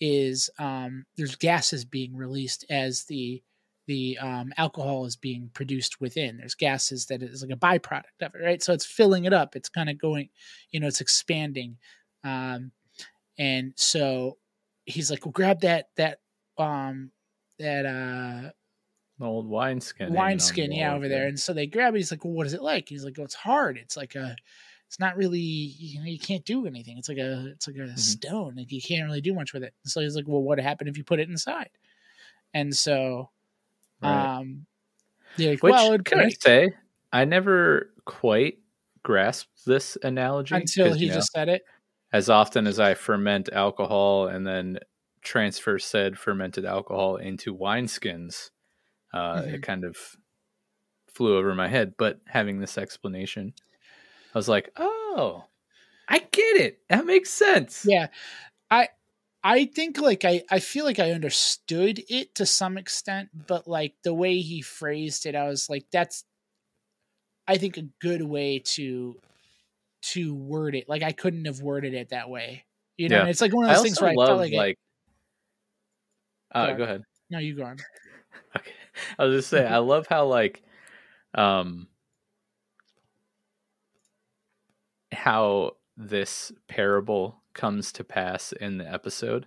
is um there's gases being released as the the um, alcohol is being produced within. There's gases that is like a byproduct of it, right? So it's filling it up. It's kind of going, you know, it's expanding. Um, and so he's like, well, grab that that um, that uh, the old wineskin. Wineskin, yeah, over there. And so they grab it. He's like, well, what is it like? He's like, oh, it's hard. It's like a, it's not really, you know, you can't do anything. It's like a, it's like a mm-hmm. stone. Like you can't really do much with it. And so he's like, well, what happened if you put it inside? And so, right. um, yeah, like, Which, well, can I say, I never quite grasped this analogy until he you know, just said it. As often as I ferment alcohol and then transfer said fermented alcohol into wineskins, uh, mm-hmm. it kind of flew over my head. But having this explanation, I was like, oh, I get it. That makes sense. Yeah. I I think like I, I feel like I understood it to some extent, but like the way he phrased it, I was like, that's I think a good way to to word it. Like I couldn't have worded it that way. You know, yeah. it's like one of those things where I felt like, like it, uh, go, go ahead. No, you go on. *laughs* okay. I was just saying, I love how like, um, how this parable comes to pass in the episode.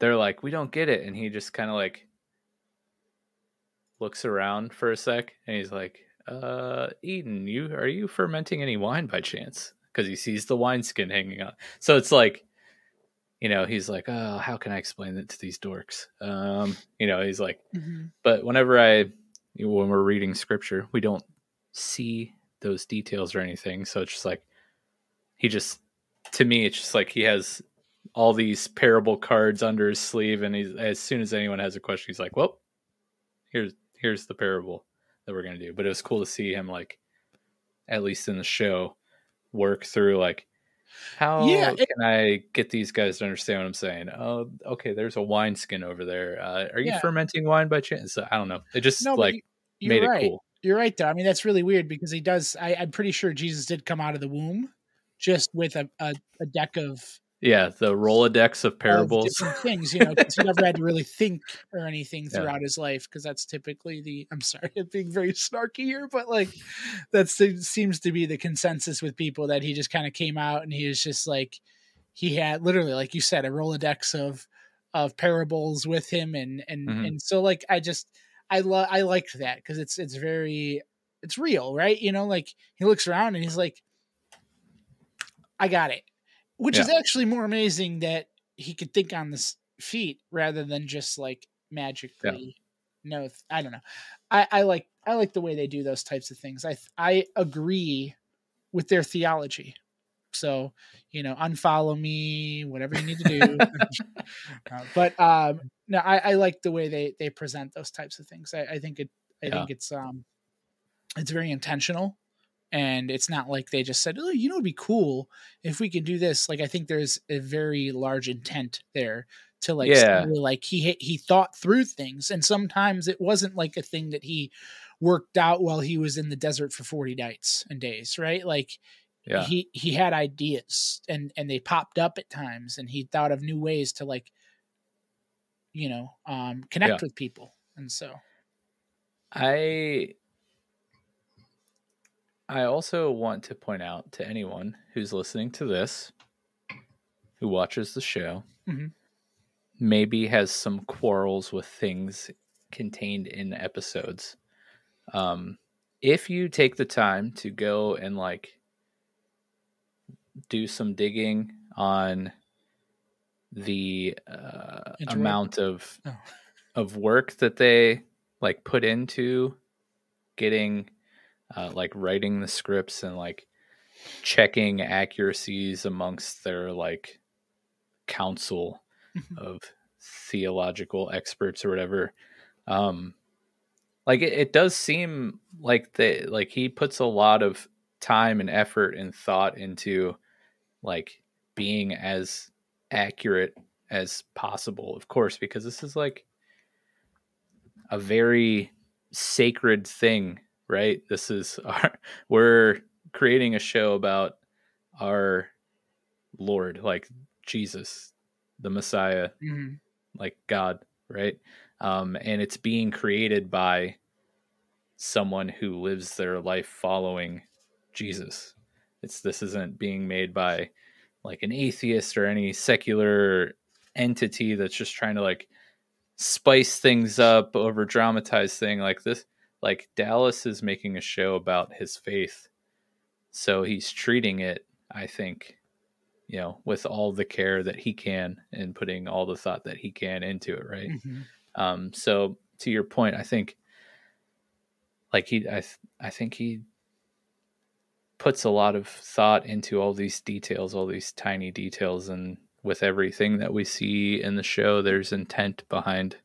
They're like, we don't get it, and he just kind of like looks around for a sec, and he's like, "Uh, Eden, you are you fermenting any wine by chance?" Because he sees the wineskin hanging out. So it's like you know, he's like, oh, how can I explain it to these dorks? Um, you know, he's like, mm-hmm. but whenever I, when we're reading scripture, we don't see those details or anything. So it's just like, he just, to me, it's just like he has all these parable cards under his sleeve. And he's, as soon as anyone has a question, he's like, well, here's, here's the parable that we're going to do. But it was cool to see him like, at least in the show, work through like, how yeah, it, can I get these guys to understand what I'm saying? Oh, okay, there's a wine skin over there. Uh, are you yeah. fermenting wine by chance? I don't know. It just no, like made right. it cool. You're right, though. I mean, that's really weird because he does. I, am pretty sure Jesus did come out of the womb just with a, a, a deck of Yeah, the Rolodex of parables. different things, you know, because he never had to really think or anything *laughs* Yeah. throughout his life. Because that's typically the. I'm sorry, *laughs* I'm being very snarky here, but like, that seems to be the consensus with people that he just kind of came out and he was just like, he had literally, like you said, a rolodex of of parables with him, and and Mhm. and so like I just I love I liked that because it's it's very it's real, right? You know, like he looks around and he's like, I got it, which is actually more amazing that he could think on his feet rather than just like magically No, th- I don't know. I, I like I like the way they do those types of things. I th- I agree with their theology. So you know, unfollow me, whatever you need to do. *laughs* Uh, but um, no, I, I like the way they they present those types of things. I, I think it. I Yeah. think it's um, it's very intentional, and it's not like they just said, "Oh, you know, it'd be cool if we could do this." Like I think there's a very large intent there to like, Yeah. say, like he he thought through things, and sometimes it wasn't like a thing that he worked out while he was in the desert for 40 nights and days right like Yeah. he he had ideas and and they popped up at times and he thought of new ways to like you know um connect Yeah. with people and so I I also want to point out to anyone who's listening to this, who watches the show, Mhm. maybe has some quarrels with things contained in episodes. Um, if you take the time to go and like do some digging on the uh, amount of Oh. of work that they like put into getting uh, like writing the scripts and like checking accuracies amongst their like council Mhm. of theological experts or whatever um like it, it does seem like they like he puts a lot of time and effort and thought into like being as accurate as possible of course because this is like a very sacred thing right this is *laughs* our we're creating a show about our lord like jesus the messiah mhm. like God, right? Um, and it's being created by someone who lives their life following Jesus. It's this isn't being made by like an atheist or any secular entity that's just trying to like spice things up, over dramatize thing like this. Like Dallas is making a show about his faith, so he's treating it, I think, you know, with all the care that he can and putting all the thought that he can into it, right? Mhm. Um, so to your point, I think like he I th- I think he puts a lot of thought into all these details, all these tiny details and with everything that we see in the show there's intent behind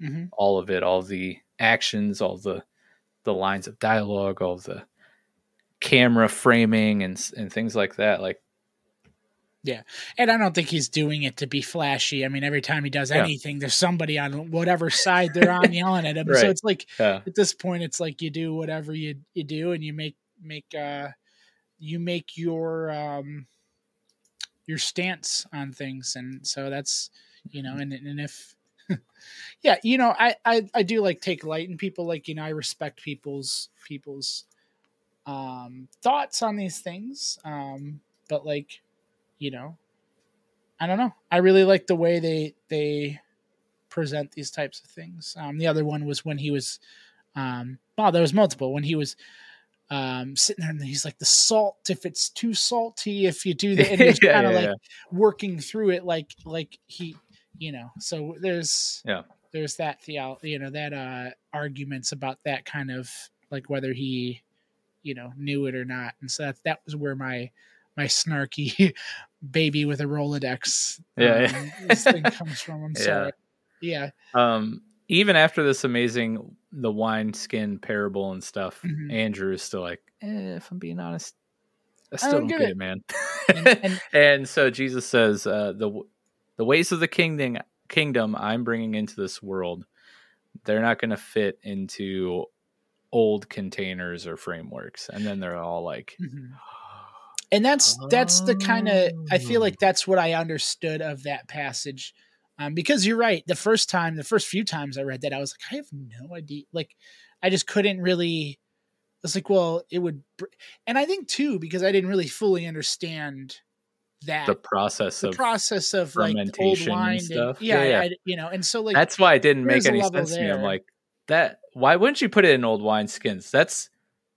Mhm. all of it, all the actions, all the the lines of dialogue, all the camera framing and and things like that. Like yeah. and i don't think he's doing it to be flashy i mean every time he does Yeah. anything there's somebody on whatever side they're on *laughs* yelling at him so it's like uh, at this point it's like you do whatever you you do and you make make uh you make your um your stance on things and so that's you know and and if *laughs* yeah you know I, I i do like take light in people like you know i respect people's people's um thoughts on these things um but like you know i don't know. I really like the way they they present these types of things. Um the other one was when he was um wow there was multiple. When he was um sitting there and he's like the salt if it's too salty if you do that and *laughs* he's Yeah, kind of yeah, like yeah. working through it like like he you know so there's Yeah. there's that theo you know that uh arguments about that kind of like whether he you know knew it or not and so that that was where my my snarky *laughs* baby with a rolodex Yeah, um, yeah. this thing *laughs* comes from i'm Yeah. sorry yeah um even after this amazing the wine skin parable and stuff, Mhm. Andrew is still like, eh, if I'm being honest, I I still don't don't get get it. it, man. and, and *laughs* and so Jesus says, uh, the the ways of the kingdom kingdom I'm bringing into this world, they're not going to fit into old containers or frameworks. And then they're all like, mhm. *gasps* and that's that's the kind of i feel Oh. like that's what i understood of that passage um, because you're right the first time the first few times i read that i was like i have no idea like i just couldn't really it's like well it would br- and i think too because i didn't really fully understand that the process the of process of like old fermentation and wine and, stuff. yeah, Yeah, yeah. I- you know and so like that's why it didn't make any sense to me. I'm like that. Why wouldn't you put it in old wine skins? That's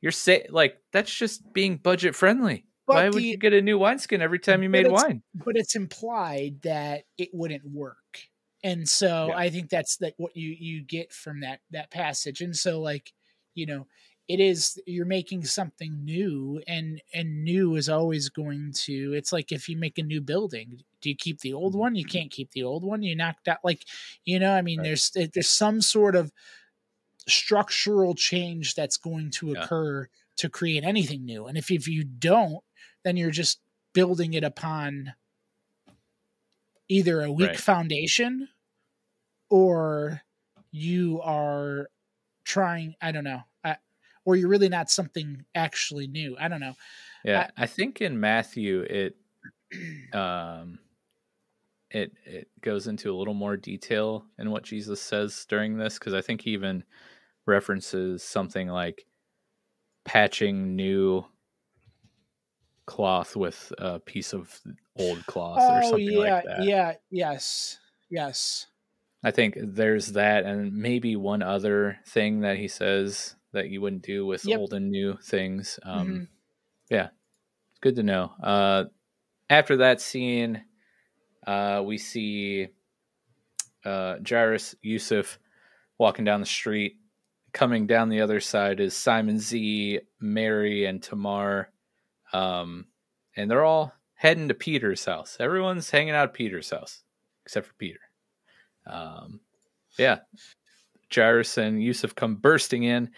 you're say like that's just being budget friendly. But why would you get a new wineskin every time you made wine? but it's implied that it wouldn't work and so Yeah. i think that's like what you you get from that that passage and so like you know it is you're making something new and and new is always going to it's like if you make a new building do you keep the old mm-hmm. one you can't keep the old one you knocked out like you know i mean Right. there's there's some sort of structural change that's going to Yeah. occur to create anything new and if if you don't then you're just building it upon either a weak Right. foundation or you are trying i don't know or you're really not something actually new i don't know Yeah, I think in Matthew it *clears throat* um it it goes into a little more detail in what Jesus says during this because I think he even references something like patching new cloth with a piece of old cloth or oh something yeah like that. yeah yes yes I think there's that and maybe one other thing that he says that you wouldn't do with Yep. old and new things. Um Mhm. yeah it's good to know uh after that scene uh we see uh jairus yusuf walking down the street coming down the other side is simon z mary and tamar um and they're all heading to peter's house everyone's hanging out at peter's house except for peter um yeah jairus and yusuf come bursting in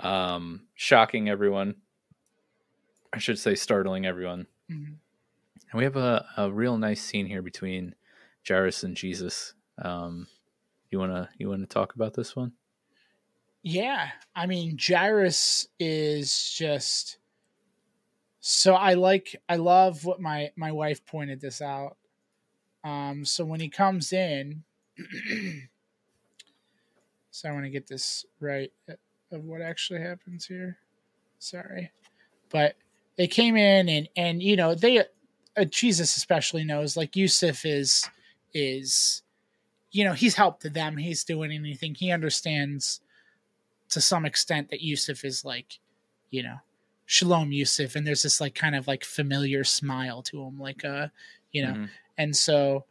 um shocking everyone I should say startling everyone. Mhm. And we have a, a real nice scene here between Jairus and Jesus. Um, you wanna you wanna talk about this one? Yeah, I mean Jairus is just so I like I love what my my wife pointed this out. Um so when he comes in *clears throat* so I want to get this right uh, of what actually happens here. Sorry. But they came in and and you know they uh, Jesus especially knows like Yusuf is is you know he's helped them he's doing anything he understands to some extent that Yusuf is like, you know, Shalom Yusuf, and there's this like kind of like familiar smile to him, like uh, you know, Mhm. and so,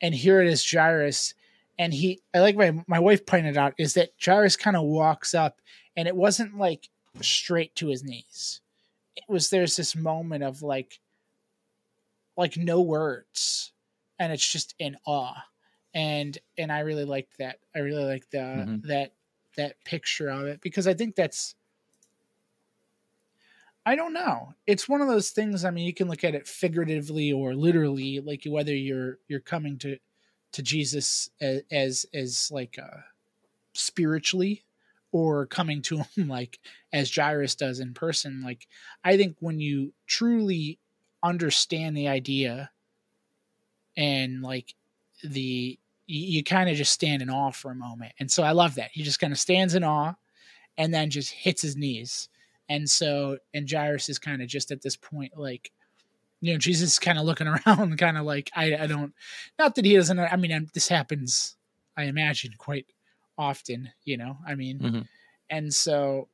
and here it is Jairus, and he, I like my my wife pointed out is that Jairus kind of walks up, and it wasn't like straight to his knees, it was there's this moment of like, like no words, and it's just in awe, and and I really liked that. I really liked the Mhm. that that picture of it because I think that's I don't know. It's one of those things. I mean, you can look at it figuratively or literally, like whether you're you're coming to to Jesus as as, as like uh, spiritually, or coming to *laughs* him like as Jairus does in person. Like I think when you truly understand the idea and like the you, you kind of just stand in awe for a moment. And so I love that. He just kind of stands in awe and then just hits his knees. And so, and Jairus is kind of just at this point, like, you know, Jesus is kind of looking *laughs* around, kind of like, I, I don't, not that he doesn't, I mean, I'm, this happens, I imagine, quite often, you know, I mean, Mhm. and so,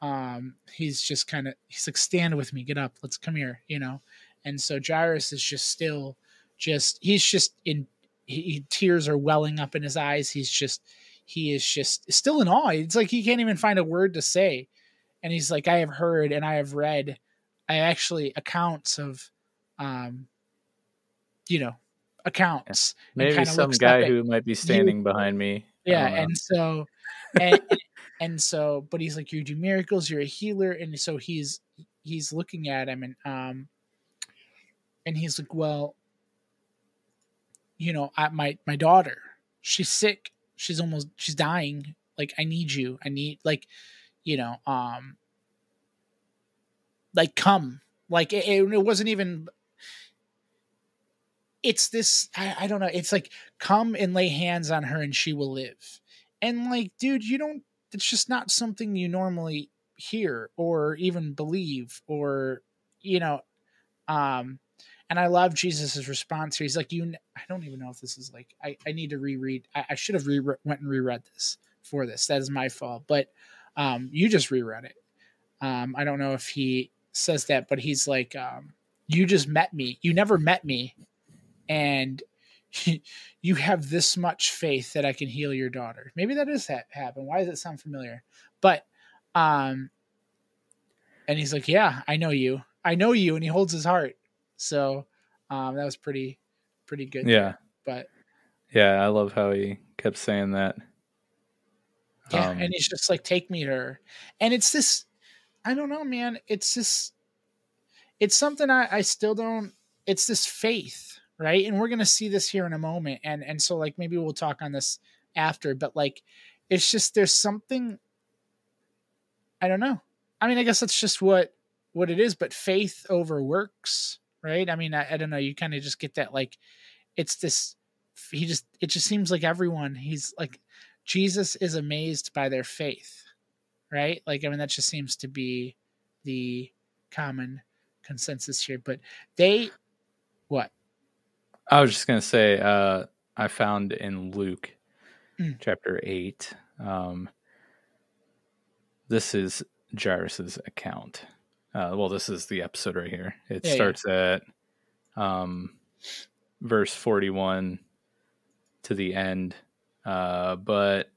um, he's just kind of, he's like, stand with me, get up, let's come here, you know, and so Jairus is just still, just, he's just in, he- tears are welling up in his eyes. He's just, he is just still in awe. It's like he can't even find a word to say. And he's like, I have heard and I have read, I actually accounts of, um, you know, accounts. and Maybe some guy who might be standing behind me. Yeah, and so, and, and so, but he's like, you do miracles. You're a healer, and so he's he's looking at him, and um, and he's like, well, you know, I, my my daughter, she's sick. She's almost she's dying. Like I need you. I need like, you know, um, like come Like it, it wasn't even. It's this. I, I don't know. It's like come and lay hands on her and she will live. And like, dude, you don't. It's just not something you normally hear or even believe or you know um and i love jesus's response here he's like you i don't even know if this is like i, I need to reread I, I should have re- went and reread this for this that is my fault but um you just reread it um i don't know if he says that but he's like um you just met me you never met me and *laughs* you have this much faith that i can heal your daughter maybe that is ha- happen why does it sound familiar but um and he's like yeah i know you i know you and he holds his heart so um that was pretty pretty good Yeah. but Yeah. I love how he kept saying that. yeah Um, and he's just like take me to her and it's this i don't know man it's this it's something i i still don't it's this faith right? And we're gonna see this here in a moment and and so like maybe we'll talk on this after but like it's just there's something i don't know. I mean i guess that's just what what it is but faith over works right? I mean i, I don't know you kind of just get that like it's this he just it just seems like everyone he's like jesus is amazed by their faith right? Like i mean that just seems to be the common consensus here but they I was just gonna say, uh, I found in Luke Mm. chapter eight. Um, this is Jairus's account. Uh, well, this is the episode right here. It Yeah, yeah. starts at um, verse forty-one to the end. Uh, but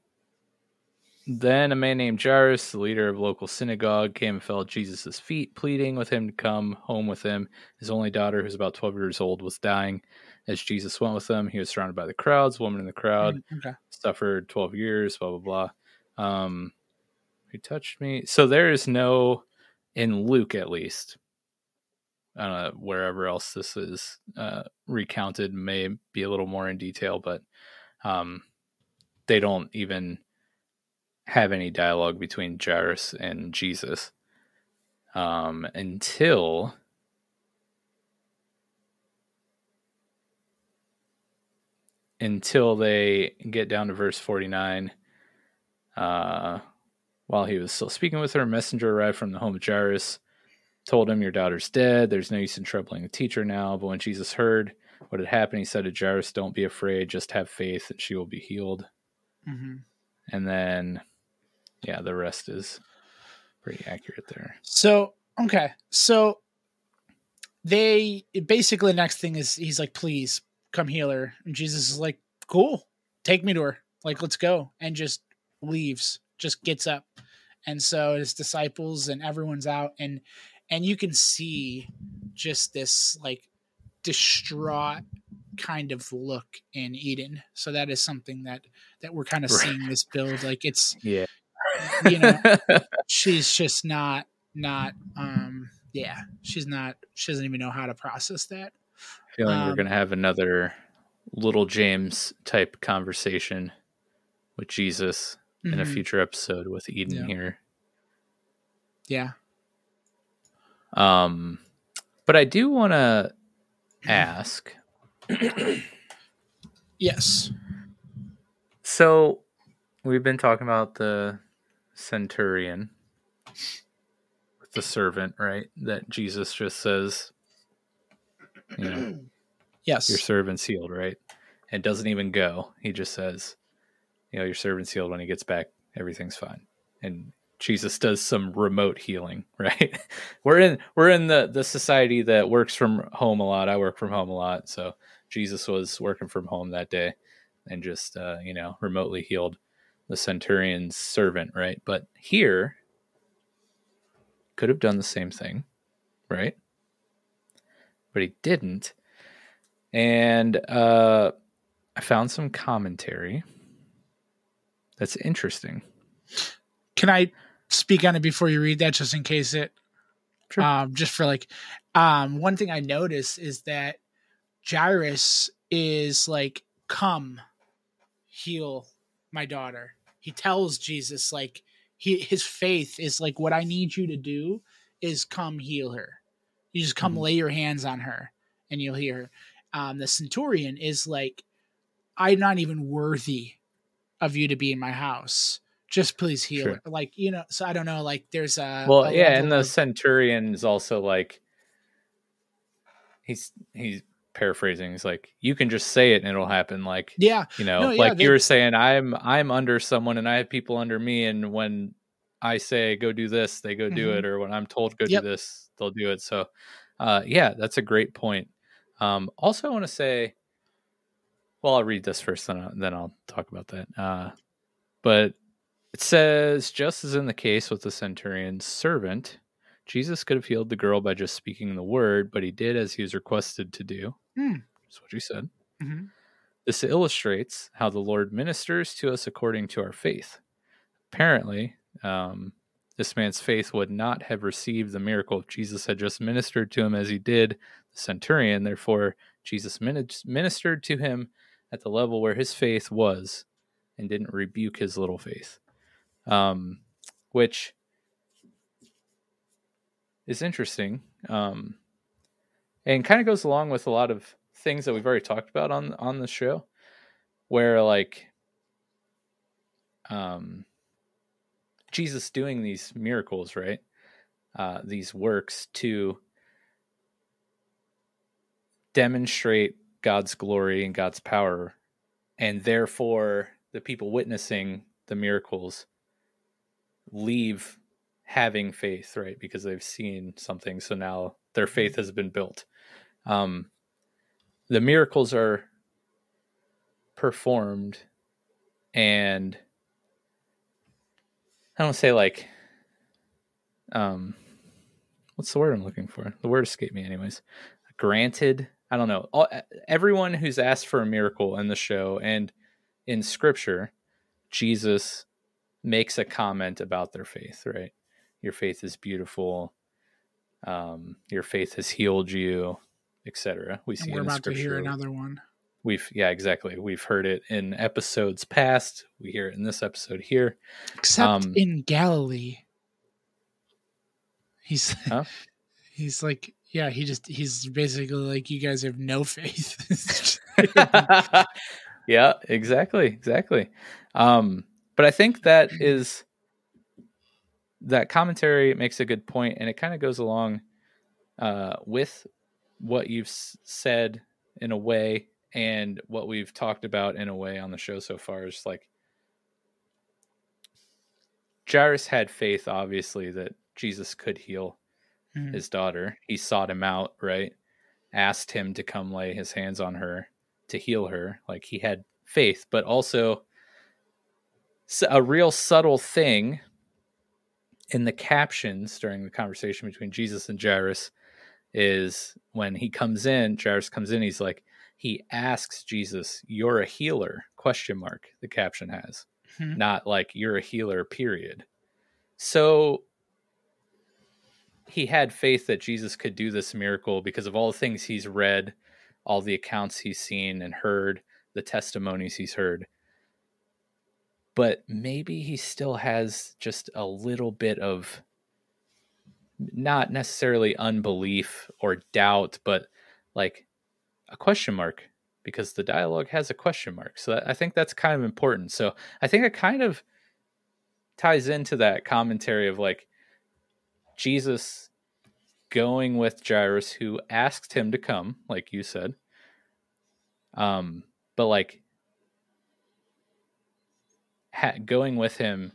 then a man named Jairus, the leader of a local synagogue, came and fell at Jesus' feet, pleading with him to come home with him. His only daughter, who's about 12 years old, was dying. As Jesus went with them, he was surrounded by the crowds. Woman in the crowd Mm, okay suffered 12 years, blah, blah, blah. Um, who touched me? So there is no, in Luke at least, I don't know, wherever else this is uh, recounted may be a little more in detail, but um, they don't even have any dialogue between Jairus and Jesus um, until until they get down to verse 49 uh, while he was still speaking with her a messenger arrived from the home of jairus told him your daughter's dead. There's no use in troubling the teacher now. But when jesus heard what had happened he said to jairus don't be afraid. Just have faith that she will be healed. Hmm and then yeah the rest is pretty accurate there. So okay, so they basically the next thing is he's like, please come heal her, and Jesus is like, cool, take me to her, like let's go, and just leaves, just gets up, and so his disciples and everyone's out, and and you can see just this like distraught kind of look in Eden. So that is something that that we're kind of Right. seeing this build. Like it's yeah. you know *laughs* she's just not not um yeah. She's not she doesn't even know how to process that feeling we're Um, going to have another little James type conversation with Jesus in a Mhm. future episode with Eden Yeah. here. yeah Um, but I do want to ask. yes So we've been talking about the centurion with the servant, right? That Jesus just says, you *clears throat* know, yes your servant's healed, right? And doesn't even go. He just says, you know, your servant's healed. When he gets back, everything's fine. And Jesus does some remote healing, *laughs* right? we're in we're in the the society that works from home a lot. I work from home a lot, so Jesus was working from home that day and just uh, you know remotely healed the centurion's servant, right? But here could have done the same thing, right? But he didn't. And uh, I found some commentary that's interesting. can i speak on it before you read that just in case it Sure. um just for like um one thing i noticed is that jairus is like come heal my daughter he tells jesus like he his faith is like what i need you to do is come heal her You just come Mhm. lay your hands on her and you'll hear. Um, the centurion is like, I'm not even worthy of you to be in my house. Just please heal Sure. her. Like, you know, so I don't know, like there's a well a yeah and the of- centurion is also like he's he's paraphrasing he's like you can just say it and it'll happen like yeah, you know No, yeah, like they- you were saying i'm i'm under someone and i have people under me and when i say go do this they go do Mhm. it or when i'm told go Yep. do this they'll do it so uh yeah that's a great point um also i want to say well i'll read this first then, I, then i'll talk about that uh but it says just as in the case with the centurion's servant jesus could have healed the girl by just speaking the word but he did as he was requested to do Hmm. that's what you said Mhm. this illustrates how the Lord ministers to us according to our faith. Apparently, um, this man's faith would not have received the miracle if Jesus had just ministered to him as he did the centurion. Therefore, Jesus ministered to him at the level where his faith was and didn't rebuke his little faith, um, which is interesting um, and kind of goes along with a lot of things that we've already talked about on on the show where like um jesus doing these miracles right? Uh these works to demonstrate god's glory and god's power and therefore the people witnessing the miracles leave having faith right? Because they've seen something so now their faith has been built. Um the miracles are performed and I don't say like um what's the word I'm looking for? The word escaped me anyways. Granted, I don't know. All, everyone who's asked for a miracle in the show and in scripture, Jesus makes a comment about their faith, right? Your faith is beautiful. Um, your faith has healed you, etc. We see and we're about to hear another one. We've yeah, exactly. We've heard it in episodes past. We hear it in this episode here. Except Um, in Galilee. He's *laughs* Huh? he's like yeah, he just he's basically like you guys have no faith. *laughs* *laughs* yeah, exactly, exactly. Um, but I think that is that commentary makes a good point, and it kind of goes along uh, with what you've s- said in a way, and what we've talked about in a way on the show so far. Is like Jairus had faith, obviously, that Jesus could heal Mhm. his daughter. He sought him out, right? Asked him to come lay his hands on her to heal her. Like he had faith, but also a real subtle thing in the captions during the conversation between Jesus and Jairus is when he comes in, Jairus comes in, he's like, he asks Jesus, "You're a healer?" question mark. The caption has Mhm. not like you're a healer. Period. So he had faith that Jesus could do this miracle because of all the things he's read, all the accounts he's seen and heard, the testimonies he's heard. But maybe he still has just a little bit of not necessarily unbelief or doubt, but like a question mark because the dialogue has a question mark. So I think that's kind of important. So I think it kind of ties into that commentary of like Jesus going with Jairus, who asked him to come, like you said. Um, but like ha- going with him,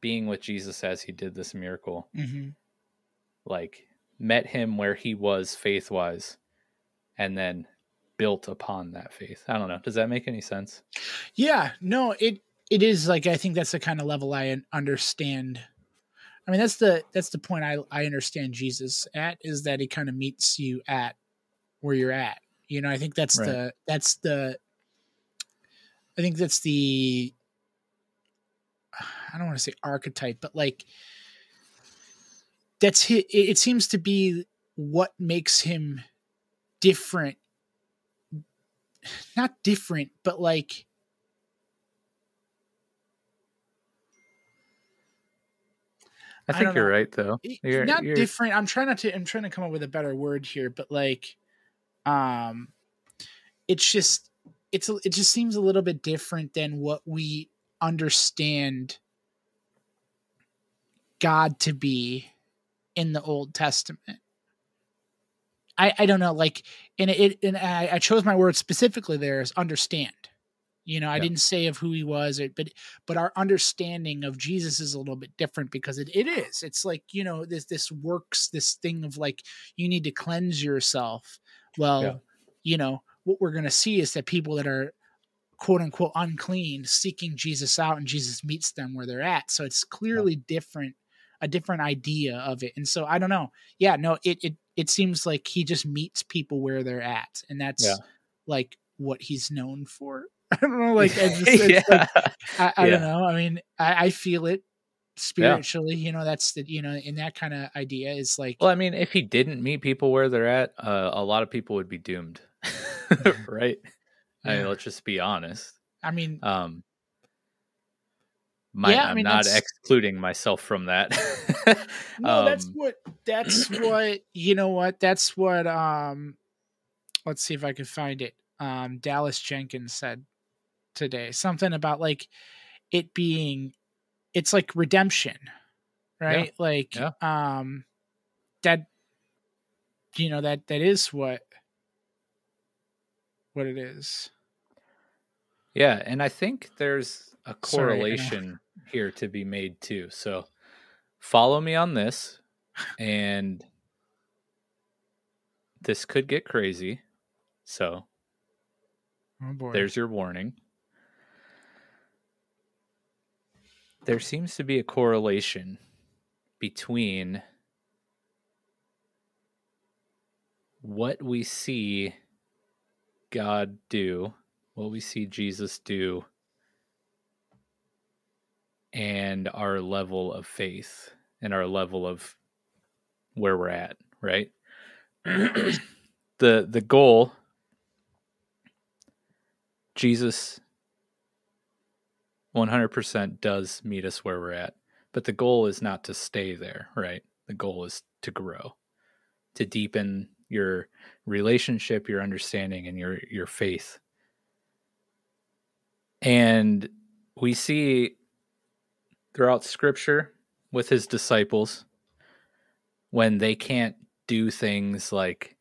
being with Jesus as he did this miracle, Mhm. like met him where he was faith wise, and then built upon that faith. I don't know. Does that make any sense? Yeah, no, it it is like I think that's the kind of level I understand. I mean, that's the that's the point I I understand Jesus at is that he kind of meets you at where you're at. You know, I think that's Right. the that's the I think that's the I don't want to say archetype, but like that's it, it seems to be what makes him different not different but like I think don't you're know. right though. You're, not you're- different. I'm trying not to. I'm trying to come up with a better word here, but like, um, it's just it's a- it just seems a little bit different than what we understand God to be in the Old Testament. I I don't know, like, and it and I, I chose my word specifically there is understand. You know, I Yeah. didn't say of who he was, or- but but our understanding of Jesus is a little bit different because it, it is. It's like, you know, this this works, this thing of like you need to cleanse yourself. Well, Yeah. you know, what we're gonna see is that people that are quote unquote unclean seeking Jesus out and Jesus meets them where they're at. So it's clearly different, a different idea of it. And so I don't know. Yeah, no, it it it seems like he just meets people where they're at. And that's Yeah. like what he's known for. *laughs* I don't know, like I *laughs* just yeah. like, I, I don't know. I mean, I, I feel it spiritually, you know, that's the you know, in that kind of idea is like Well, I mean, if he didn't meet people where they're at, uh, a lot of people would be doomed, *laughs* right? I mean, let's just be honest. I mean, Um, my, Yeah, I I'm mean, not excluding myself from that. *laughs* No, that's Um, what that's *clears throat* what you know what that's what um let's see if I can find it. Um Dallas Jenkins said today. Something about like it being it's like redemption. Right? Like Yeah. um that you know that that is what what it is. Yeah, and I think there's a Sorry, correlation here to be made too. So follow me on this, and this could get crazy. So Oh boy. there's your warning. There seems to be a correlation between what we see God do, what we see Jesus do, and our level of faith and our level of where we're at, right? *clears throat* the the goal Jesus 100% does meet us where we're at, but the goal is not to stay there, right? The goal is to grow, to deepen your relationship, your understanding and your your faith. And we see throughout scripture with his disciples when they can't do things like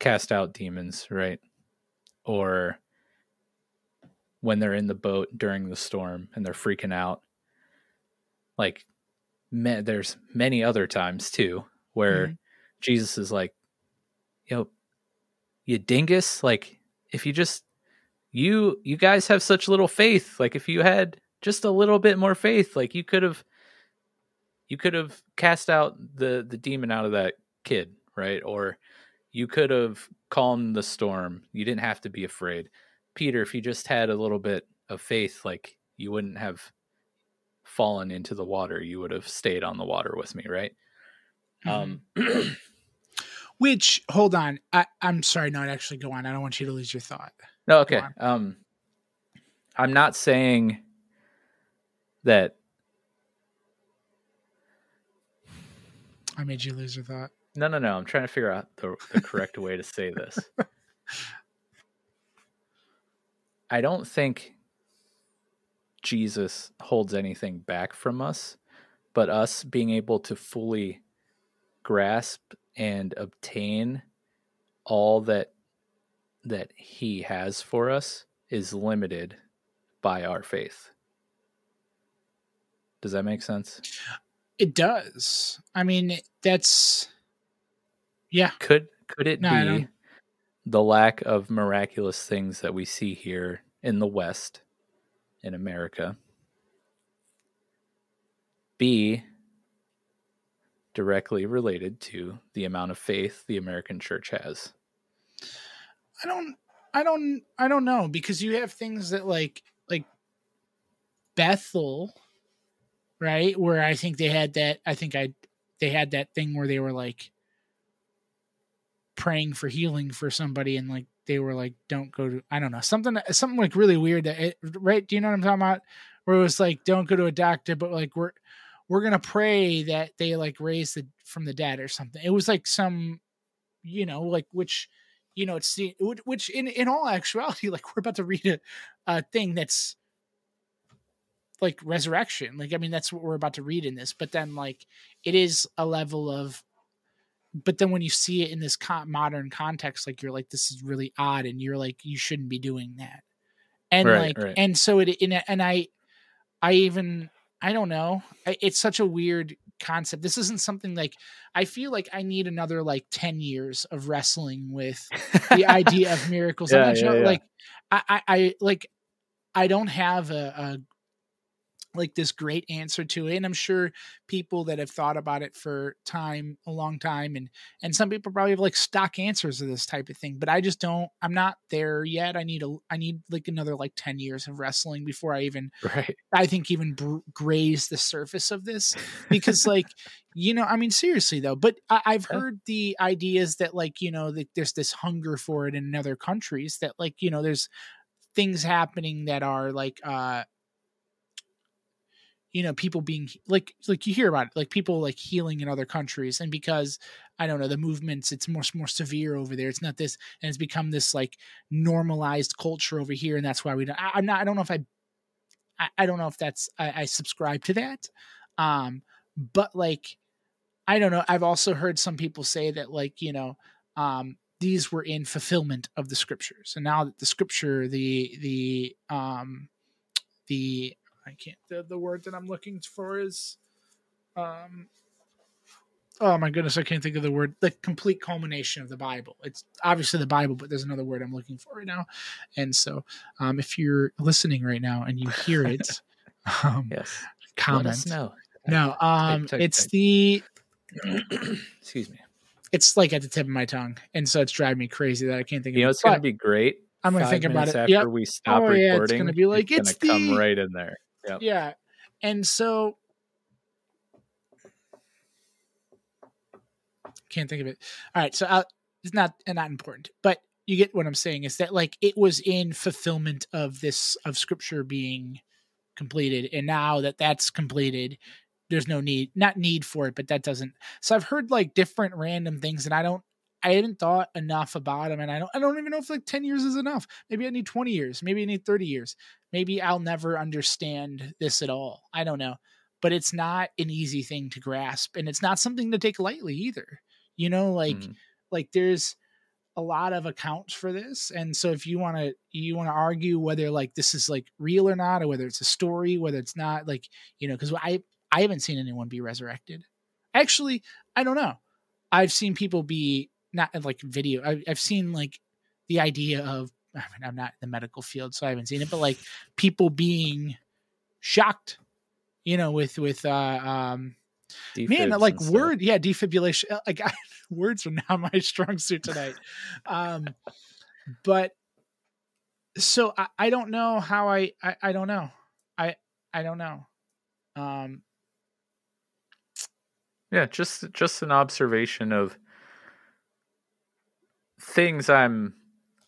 cast out demons, right? Or when they're in the boat during the storm and they're freaking out. Like, ma- there's many other times too where Mhm. Jesus is like, yo, you dingus, like, if you just, you, you guys have such little faith. Like, if you had just a little bit more faith, like, you could have, you could have cast out the the demon out of that kid, right? Or you could have calmed the storm. You didn't have to be afraid. Peter, if you just had a little bit of faith, like you wouldn't have fallen into the water. You would have stayed on the water with me, right? Um, *clears throat* Which hold on. I, I'm sorry, no, actually go on. I don't want you to lose your thought. no, okay. Um, I'm not saying that. I made you lose your thought. No, no, no. I'm trying to figure out the, the correct way to say this. *laughs* I don't think Jesus holds anything back from us, but us being able to fully grasp and obtain all that that he has for us is limited by our faith. Does that make sense? It does. I mean, that's yeah. Could could it No, be the lack of miraculous things that we see here in the West, in America, be directly related to the amount of faith the American church has? I don't I don't I don't know because you have things that like like Bethel, right? Where I think they had that I think I they had that thing where they were like praying for healing for somebody and like they were like don't go to I don't know something something like really weird that it, right do you know what I'm talking about where it was like don't go to a doctor but like we're we're gonna pray that they like raise the from the dead or something. It was like some, you know, like which, you know, it's the which in in all actuality, *laughs* like we're about to read a, a thing that's like resurrection. Like I mean, that's what we're about to read in this. But then like it is a level of but then when you see it in this con- modern context like you're like this is really odd and you're like you shouldn't be doing that and Right, like right. and so it in and i i even i don't know I- it's such a weird concept this isn't something like i feel like i need another like 10 years of wrestling with the idea of *laughs* miracles I'm Yeah, sure, yeah, yeah. like I, I i like i don't have a, a like this great answer to it and i'm sure people that have thought about it for time a long time and and some people probably have like stock answers to this type of thing but i just don't i'm not there yet i need a i need like another like 10 years of wrestling before i even *laughs* Right. i think even br- graze the surface of this because like you know i mean seriously though but I, i've heard the ideas that like you know that there's this hunger for it in other countries that like you know there's things happening that are like uh you know people being like like you hear about it like people like healing in other countries and because i don't know the movements it's much more severe over there it's not this and it's become this like normalized culture over here and that's why we don't I, i'm not i don't know if i i, I don't know if that's I, I subscribe to that um but like i don't know i've also heard some people say that like you know um these were in fulfillment of the scriptures and now that the scripture the the um the I can't the, the word that I'm looking for is um oh my goodness, I can't think of the word the complete culmination of the Bible. It's obviously the Bible, but there's another word I'm looking for right now. And so um if you're listening right now and you hear it, *laughs* um Yes. Comment. know. No, um it's the *clears throat* Excuse me. it's like at the tip of my tongue. And so it's driving me crazy that I can't think You of know, it. it's going to But be great. I'm gonna think about it. After Yep. we stop Oh, yeah, it's gonna be like, it's, "It's gonna come the- right in there. Yep. Yeah. And so can't think of it. All right, so uh, it's not uh, not important, but you get what I'm saying is that like it was in fulfillment of this of scripture being completed and now that that's completed there's no need not need for it but that doesn't so i've heard like different random things and i don't i hadn't thought enough about them and i don't i don't even know if like 10 years is enough. Maybe i need 20 years maybe i need 30 years. Maybe i'll never understand this at all. I don't know. But it's not an easy thing to grasp and it's not something to take lightly either. You know like Mm. like there's a lot of accounts for this and so if you want to you want to argue whether like this is like real or not or whether it's a story whether it's not like you know because i i haven't seen anyone be resurrected. Actually i don't know. I've seen people be not like video I, i've seen like the idea of I mean, i'm not in the medical field so i haven't seen it but like people being shocked you know with with uh um man like word yeah defibrillation uh, like *laughs* I, words are not my *laughs* strong suit tonight. Um but so I, I don't know how I, I i don't know. I i don't know. Um Yeah, just just an observation of things I'm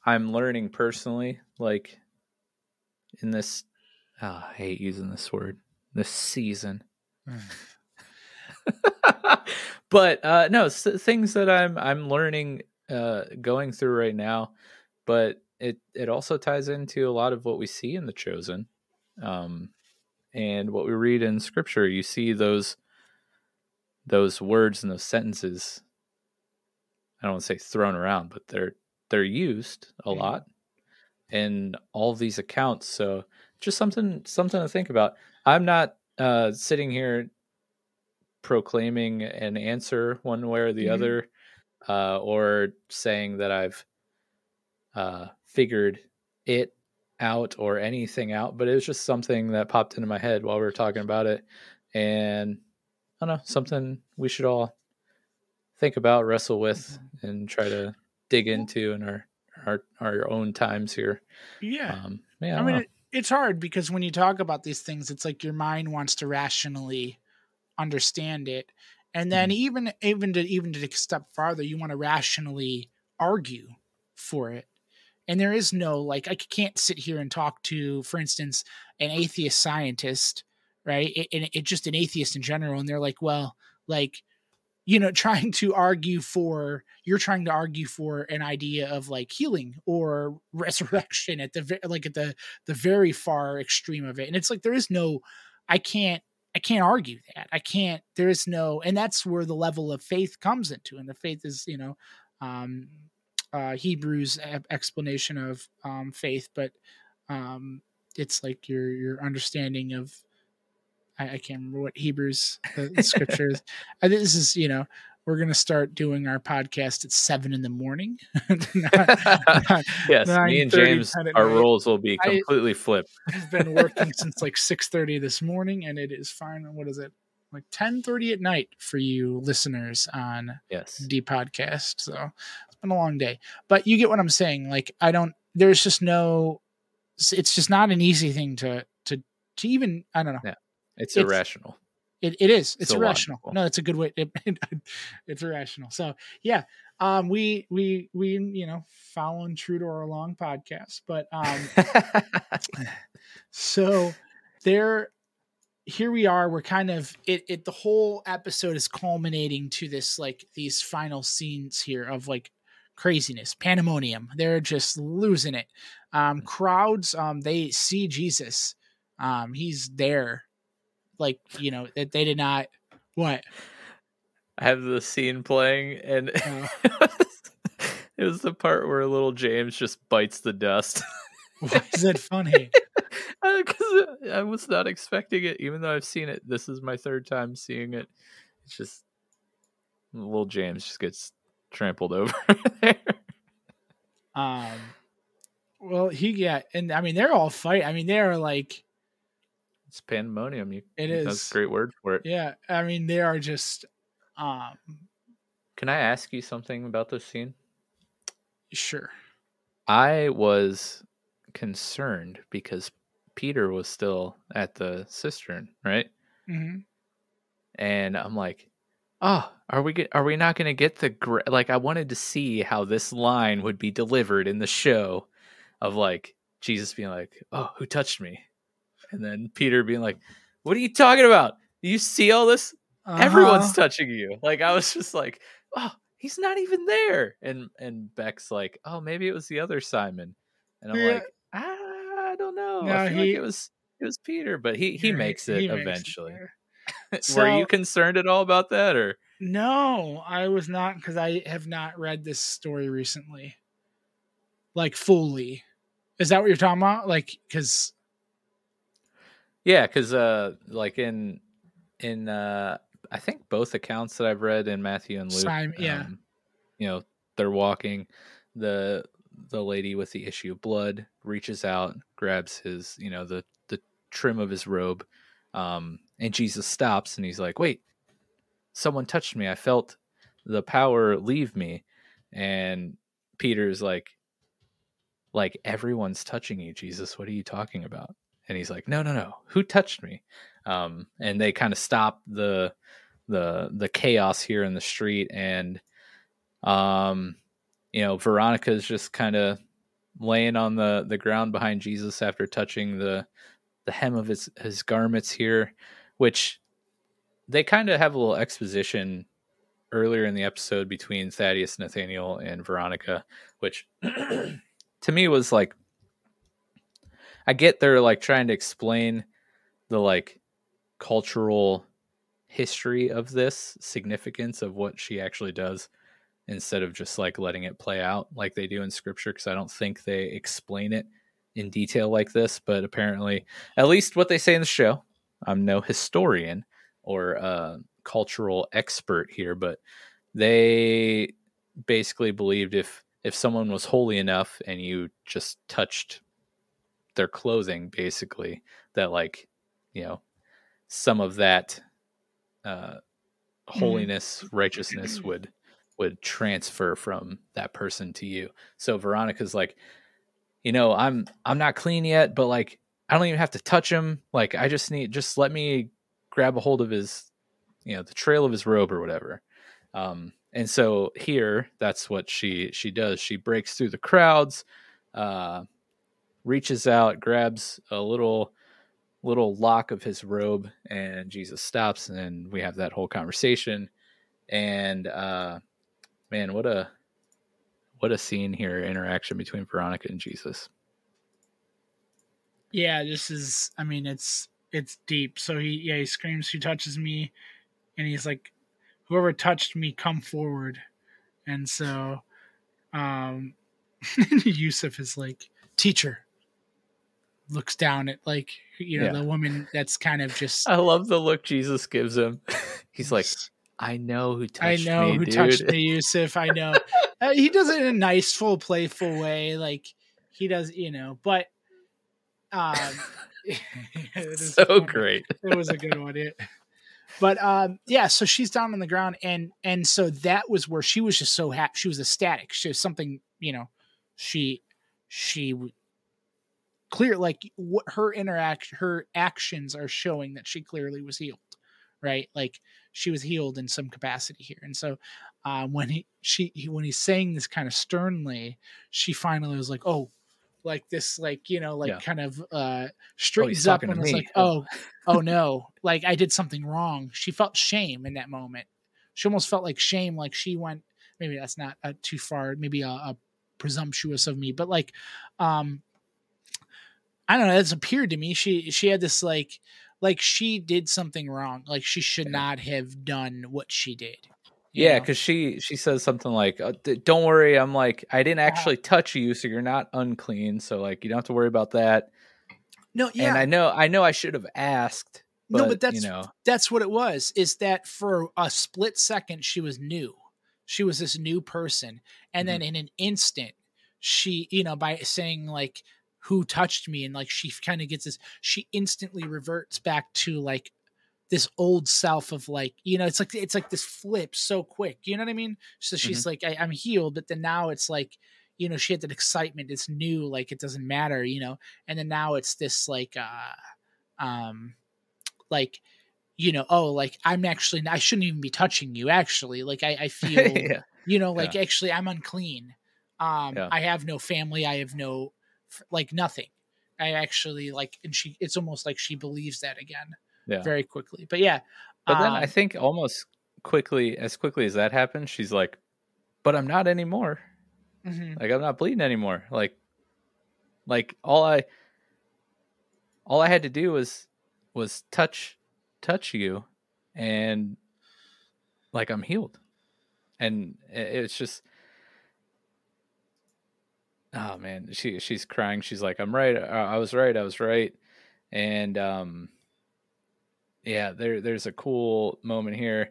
I'm learning personally, like in this. ah, I hate using this word. This season, *laughs* but uh, no, things that I'm I'm learning, uh, going through right now. But it it also ties into a lot of what we see in the chosen, um, and what we read in Scripture. You see those those words and those sentences I don't want to say thrown around, but they're they're used a Mhm. lot in all of these accounts. So just something something to think about. I'm not uh, sitting here proclaiming an answer one way or the Mhm. other, uh, or saying that I've uh, figured it out or anything out. But it was just something that popped into my head while we were talking about it, and I don't know something we should all think about, wrestle with, and try to dig into in our our our own times here. yeah Um, yeah, I don't mean, it, it's hard because when you talk about these things, it's like your mind wants to rationally understand it, and then Mhm. even even to even to take a step farther, you want to rationally argue for it. And there is no like I can't sit here and talk to, for instance, an atheist scientist, right? It, and it's just an atheist in general, and they're like, well, like you know trying to argue for you're trying to argue for an idea of like healing or *laughs* resurrection at the like at the the very far extreme of it and it's like there is no i can't i can't argue that i can't there is no and that's where the level of faith comes into and the faith is you know um uh hebrews explanation of um faith but um it's like your your understanding of I, I can't remember what Hebrews the, the scriptures. I think this is you know we're going to start doing our podcast at seven in the morning. *laughs* not, *laughs* not yes, me and James, our night. roles will be completely I, flipped. I've been working since like six thirty this morning, and it is fine. What is it? Like ten thirty at night for you listeners on yes D podcast. So it's been a long day, but you get what I'm saying. Like I don't. There's just no. It's just not an easy thing to to to even. I don't know. Yeah it's, it's irrational. It, it is. It's, it's irrational. No, it's a good way. It, *laughs* it, it's irrational. So yeah, um, we we we you know following true to our long podcast, but um, *laughs* so there, here we are. We're kind of it. It the whole episode is culminating to this like these final scenes here of like craziness, pandemonium. They're just losing it. Um, crowds, um, they see Jesus. Um, he's there like you know that they did not what I have the scene playing and oh. *laughs* it was the part where little James just bites the dust. *laughs* Why is that funny? *laughs* Because I was not expecting it, even though I've seen it. This is my third time seeing it. It's just little James just gets trampled over there. Um. Well, he yeah, and I mean they're all fight. I mean they are like it's pandemonium. You, it is. That's a great word for it. Yeah, I mean they are just. um Can I ask you something about this scene? Sure. I was concerned because Peter was still at the cistern, right? Mm-hmm. And I'm like, oh, are we get, are we not going to get the gra-? like? I wanted to see how this line would be delivered in the show, of like Jesus being like, oh, who touched me? And then Peter being like, "What are you talking about? Do you see all this? Uh-huh. Everyone's touching you." Like I was just like, "Oh, he's not even there." And and Beck's like, "Oh, maybe it was the other Simon." And I'm yeah. like, ah, "I don't know. No, I feel he, like it was it was Peter, but he he makes it he eventually." Makes it *laughs* Were you concerned at all about that or No, I was not cuz I have not read this story recently. Like fully. Is that what you're talking about? Like cuz yeah, because uh, like in in uh, I think both accounts that I've read in Matthew and Luke, Simon, yeah, um, you know, they're walking. The the lady with the issue of blood reaches out, grabs his, you know, the the trim of his robe, um, and Jesus stops and he's like, "Wait, someone touched me. I felt the power leave me." And Peter's like, "Like everyone's touching you, Jesus. What are you talking about?" And he's like no no no. Who touched me? Um, and they kind of stop the the the chaos here in the street and um you know veronica's just kind of laying on the the ground behind jesus after touching the the hem of his his garments here which they kind of have a little exposition earlier in the episode between thaddeus nathanael and veronica which *clears throat* to me was like I get they're like trying to explain the like cultural history of this significance of what she actually does instead of just like letting it play out like they do in scripture because I don't think they explain it in detail like this but apparently at least what they say in the show I'm no historian or uh, cultural expert here but they basically believed if if someone was holy enough and you just touched their clothing basically that like you know some of that uh holiness mm-hmm. righteousness would would transfer from that person to you. So veronica's like you know i'm i'm not clean yet but like i don't even have to touch him. Like i just need just let me grab a hold of his you know the trail of his robe or whatever. Um and so here that's what she she does. She breaks through the crowds uh reaches out, grabs a little little lock of his robe, and Jesus stops, and we have that whole conversation. And uh, man, what a what a scene here! Interaction between Veronica and Jesus. Yeah, this is. I mean, it's it's deep. So he yeah he screams, "Who touches me?" And he's like, "Whoever touched me, come forward." And so, um, *laughs* Yusuf is like, "Teacher." Looks down at like you know Yeah. the woman that's kind of just I love the look Jesus gives him. *laughs* He's like, I know who touched me. I know me, who dude. touched me, *laughs* Yusuf. I know. uh, he does it in a nice, full, playful way. Like he does, you know. But um, *laughs* so great. It was a good one. It, but um, yeah. So she's down on the ground, and and so that was where she was just so happy. She was ecstatic. She was something, you know. She she clear like what her interaction, her actions are showing that she clearly was healed, right? Like she was healed in some capacity here. And so uh, when he she he, when he's saying this kind of sternly, she finally was like, "Oh, like this, like you know, like Yeah. kind of uh straightens Oh, up and was like, "Oh, oh no, like I did something wrong." She felt shame in that moment. She almost felt like shame, like she went. Maybe that's not uh, too far. Maybe a, a presumptuous of me, but like, um, I don't know. It's appeared to me she she had this like like she did something wrong. Like she should not have done what she did. Yeah, because she she says something like, d- "Don't worry, I'm like I didn't Uh-huh. actually touch you, so you're not unclean. So like you don't have to worry about that." no, yeah, And I know I know I should have asked, but, no, but that's you know, that's what it was. Is that for a split second she was new, she was this new person, and then Mm-hmm. in an instant she, you know, by saying like who touched me and like she kind of gets this, she instantly reverts back to like this old self of like you know it's like it's like this flip so quick you know what i mean? So she's Mm-hmm. like I, i'm healed but then now it's like you know she had that excitement it's new like it doesn't matter you know? And then now it's this like uh um like you know oh like i'm actually i shouldn't even be touching you actually like i, I *laughs* feel yeah, you know like actually i'm unclean. Um Yeah. i have no family i have no like nothing i actually like and she it's almost like she believes that again yeah. very quickly but yeah But then I um, think almost quickly, as quickly as that happens, she's like, "But I'm not anymore. mhm. Like I'm not bleeding anymore. Like, like all I, all I had to do was, was touch, touch you, and like I'm healed, and it's just." Oh man, she she's crying. She's like, "I'm right. I I was right. I was right." And um, yeah, there there's a cool moment here.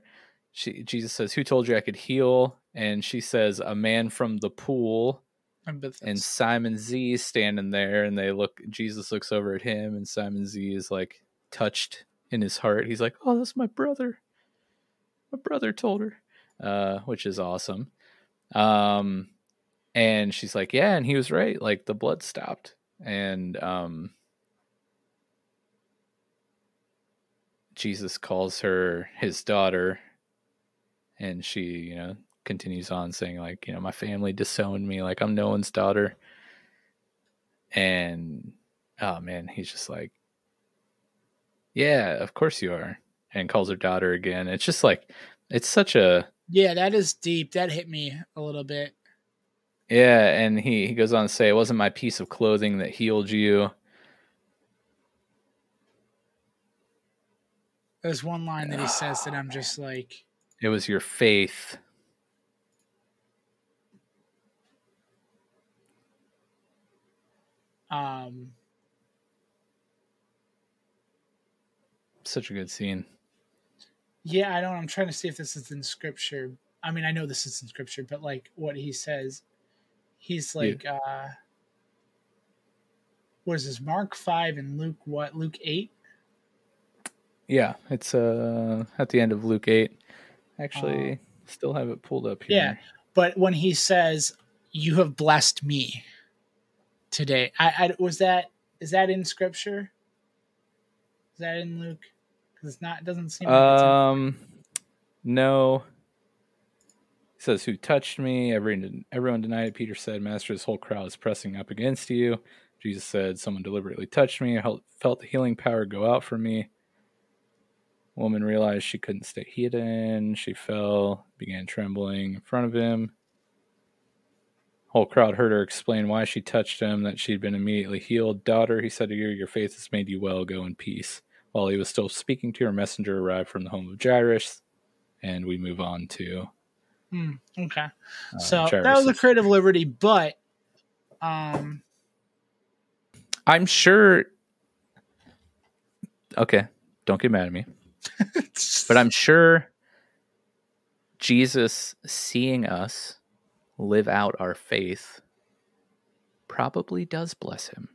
She Jesus says, "Who told you I could heal?" And she says, "A man from the pool." And. Simon Z is standing there, and they look. Jesus looks over at him, and Simon Z is like touched in his heart. He's like, "Oh, that's my brother. My brother told her," uh, which is awesome. Um, and she's like, "Yeah," and he was right. Like the blood stopped, and um, Jesus calls her his daughter, and she, you know, continues on saying like, you know, my family disowned me, like I'm no one's daughter. And oh man, he's just like, yeah, of course you are, and calls her daughter again. It's just like, it's such a yeah that is deep that hit me a little bit yeah. And he he goes on to say, it wasn't my piece of clothing that healed you. there's one line that he says that i'm just like It was your faith. um Such a good scene. yeah i don't i'm trying to see if this is in scripture i mean i know this is in scripture but like what he says he's like uh what is this mark 5 and luke what luke 8 Yeah, it's uh at the end of Luke eight. Actually, still have it pulled up here. Yeah. but when he says you have blessed me today i, I was that is that in scripture is that in luke because it's not it doesn't seem like it's in, Um, no. Says, "Who touched me?" Everyone, everyone denied it. Peter said, "Master, this whole crowd is pressing up against you." Jesus said, Someone deliberately touched me. I felt the healing power go out from me. Woman realized she couldn't stay hidden. She fell, began trembling in front of him. Whole crowd heard her explain why she touched him, that she'd been immediately healed. Daughter, he said to her, Your faith has made you well. Go in peace. While he was still speaking to her, messenger arrived from the home of Jairus, and we move on to. Hmm, okay. Uh, so that was a creative liberty, but um, I'm sure. Okay, don't get mad at me. *laughs* but I'm sure Jesus seeing us live out our faith probably does bless him.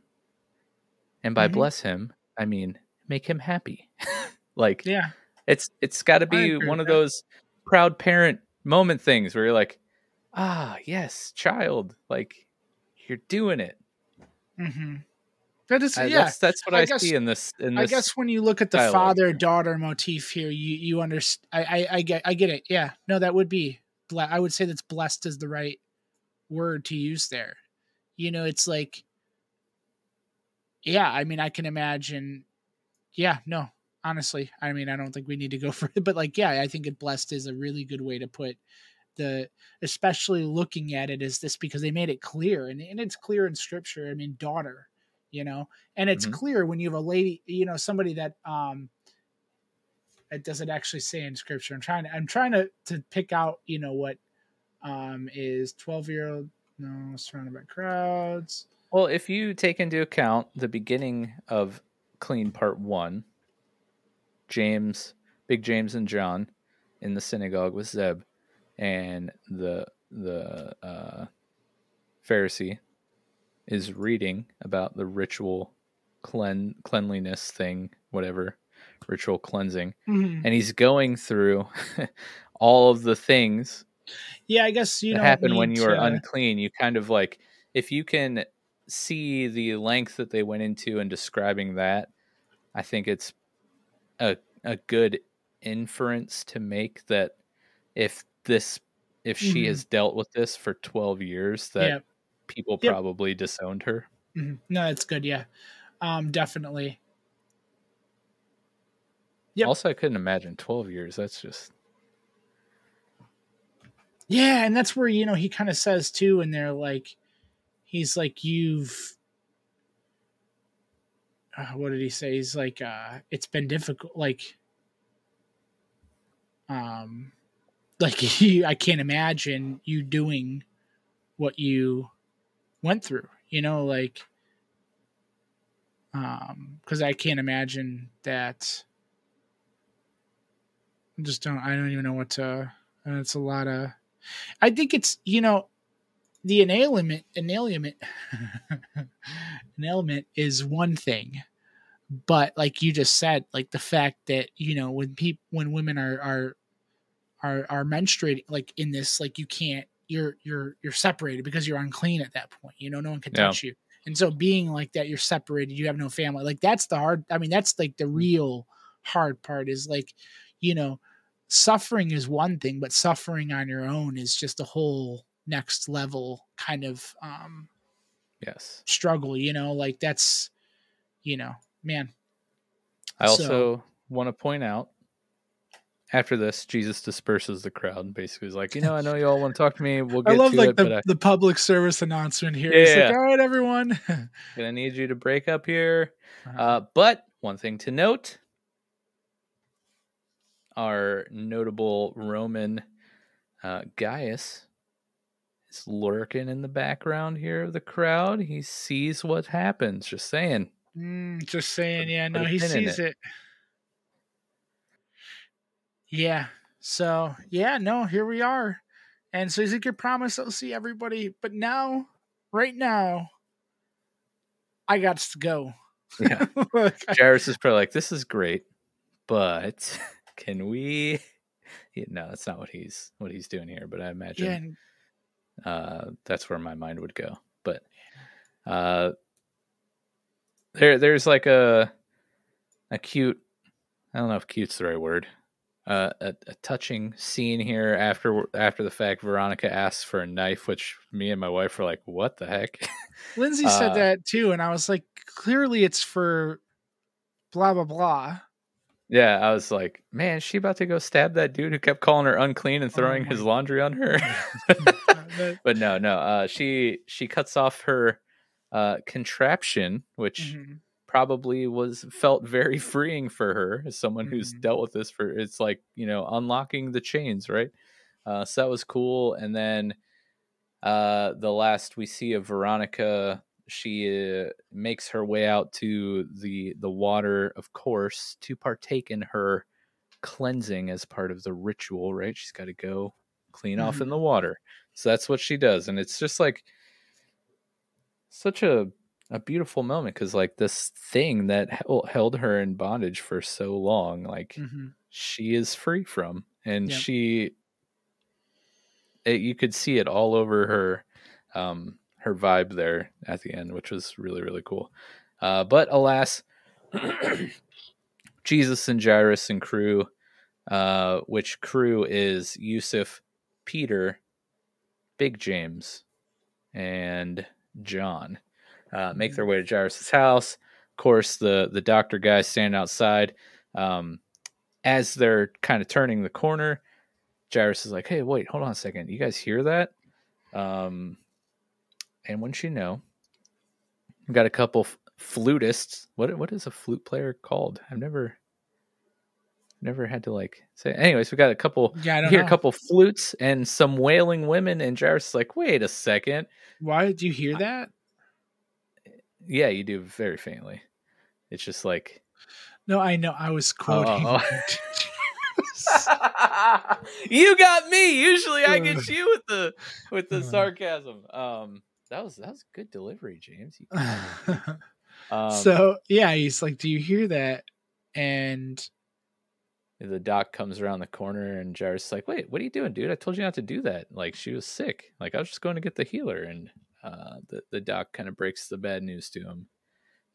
And by mm-hmm. bless him, I mean make him happy. *laughs* like yeah. It's it's got to be one of that. those proud parent moment things where you're like, "Ah, yes, child, like you're doing it." Mm-hmm. That is, yeah. That's, that's what I, I guess, see in this. In this I guess when you look at the father daughter motif here, you you understand. I, I, I get I get it. Yeah, no, that would be. I would say that's blessed is the right word to use there. You know, it's like, yeah. I mean, I can imagine. Yeah, no, honestly, I mean, I don't think we need to go *laughs* for it, but like, yeah, I think it blessed is a really good way to put the especially looking at it as this because they made it clear and, and it's clear in scripture i mean daughter you know and it's mm-hmm. clear when you have a lady you know somebody that um it doesn't actually say in scripture i'm trying to i'm trying to to pick out you know what um is 12 year old no surrounded by crowds well if you take into account the beginning of clean part one james big james and john in the synagogue with zeb and the the uh pharisee is reading about the ritual clean cleanliness thing, whatever ritual cleansing, mm-hmm. and he's going through *laughs* all of the things. Yeah, I guess you happen when you to... are unclean. You kind of like if you can see the length that they went into in describing that, I think it's a a good inference to make that if this if she mm-hmm. has dealt with this for 12 years that people yep. probably disowned her. Mm-hmm. No, that's good. Yeah, um, definitely. Yeah. Also, I couldn't imagine twelve years. That's just. Yeah, and that's where you know he kind of says too, and they're like, he's like, you've. Uh, what did he say? He's like, uh, it's been difficult. Like, um, like *laughs* he, I can't imagine you doing what you went through you know like um because i can't imagine that I just don't i don't even know what to it's a lot of i think it's you know the inalienment inalienment inalienment *laughs* is one thing but like you just said like the fact that you know when people when women are are are are menstruating like in this like you can't you're you're you're separated because you're unclean at that point. You know, no one can touch yeah. you. And so being like that, you're separated, you have no family. Like that's the hard I mean, that's like the mm. real hard part is like, you know, suffering is one thing, but suffering on your own is just a whole next level kind of um yes struggle, you know, like that's you know, man. I also so, want to point out after this, Jesus disperses the crowd and basically is like, you know, I know you all want to talk to me. We'll *laughs* get I love to like it, the, I... the public service announcement here. Yeah, yeah. like, all right, everyone. *laughs* Gonna need you to break up here. Uh-huh. Uh, but one thing to note our notable Roman uh, Gaius is lurking in the background here of the crowd. He sees what happens. Just saying. Mm, just saying. Yeah, no, he sees it. it. Yeah. So yeah, no, here we are. And so Ezekiel promise, I'll see everybody, but now, right now, I got to go. Yeah. *laughs* Jairus is probably like, this is great, but *laughs* can we *laughs* yeah, no, that's not what he's what he's doing here, but I imagine yeah. Uh that's where my mind would go. But uh there there's like a a cute I don't know if cute's the right word uh, a, a, touching scene here after after the fact. Veronica asks for a knife, which me and my wife were like, "What the heck?" *laughs* Lindsay said Uh, that too, and I was like, clearly it's for blah blah blah. Yeah, I was like, man, is she about to go stab that dude who kept calling her unclean and Oh throwing my his laundry on her? *laughs* *laughs* But no, no. Uh, she she cuts off her uh, contraption, which Mhm. probably was felt very freeing for her as someone who's Mhm. dealt with this for. It's like you know unlocking the chains, right? Uh, so that was cool. And then uh, the last we see of Veronica, she uh, makes her way out to the the water, of course, to partake in her cleansing as part of the ritual. Right? She's got to go clean off in Mhm. the water. So that's what she does, and it's just like such a a beautiful moment because like this thing that hel- held her in bondage for so long, like Mhm. she is free from, and she, it, you could see it all over her, um, her vibe there at the end, which was really really cool. Uh, but alas, *clears throat* Jesus and Jairus and crew, uh, which crew is Yusuf, Peter, Big James, and John, uh, make their way to Jairus' house. Of course, the the doctor guys stand outside. Um, as they're kind of turning the corner, Jairus is like, "Hey, wait, hold on a second. You guys hear that?" Um, and wouldn't you know, we got a couple flutists. What what is a flute player called? I've never never had to like say. Anyways, we got a couple. Yeah, I hear know. a couple flutes and some wailing women, and Jairus is like, "Wait a second. Why did you hear that? Yeah, you do very faintly. It's just like No, I know. I was quoting. Oh. *laughs* *laughs* you got me. Usually I get you with the with the *laughs* Uh. sarcasm. Um that was that was good delivery, James. *laughs* Um, so yeah, he's like, "Do you hear that?" And the doc comes around the corner and Jairus is like, "Wait, what are you doing, dude? I told you not to do that. Like she was sick. Like I was just going to get the healer." And uh, the the doc kind of breaks the bad news to him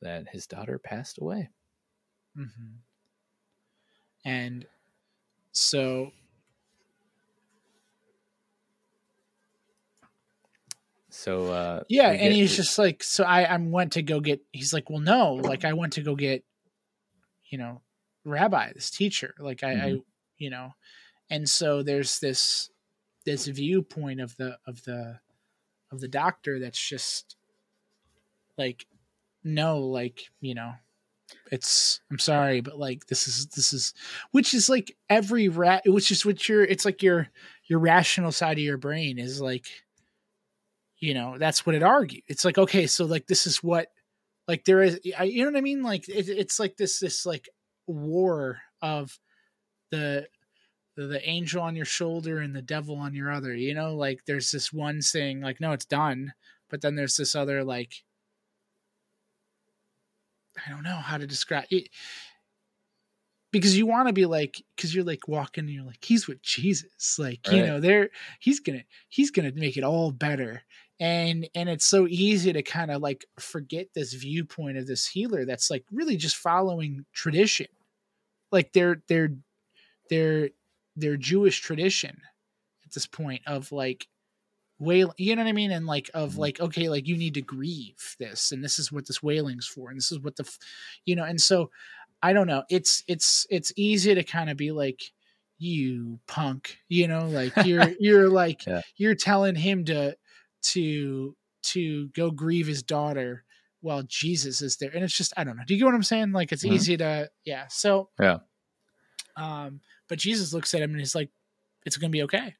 that his daughter passed away. Mhm. and so So uh, yeah, and he's just like, so I I went to go get. He's like, well, no, like I went to go get, you know, rabbi, this teacher, like I, I you know, and so there's this this viewpoint of the of the of the doctor that's just like no like you know it's i'm sorry but like this is this is which is like every rat which is what your it's like your your rational side of your brain is like you know that's what it argued it's like okay so like this is what like there is I, you know what i mean? Like it, it's like this this like war of the the, the angel on your shoulder and the devil on your other you know? Like there's this one saying like no it's done but then there's this other like i don't know how to describe it because you want to be like because you're like walking and you're like he's with jesus like you know there he's gonna he's gonna make it all better and and it's so easy to kind of like forget this viewpoint of this healer that's like really just following tradition like their their their their jewish tradition at this point of like wail you know what i mean and like of Mhm. like okay like you need to grieve this and this is what this wailing's for and this is what the f- you know and so i don't know it's it's it's easy to kind of be like you punk you know like you're *laughs* you're like Yeah. you're telling him to to to go grieve his daughter while jesus is there and it's just i don't know do you get what i'm saying like it's Mhm. easy to yeah so Yeah. um but jesus looks at him and he's like it's gonna be okay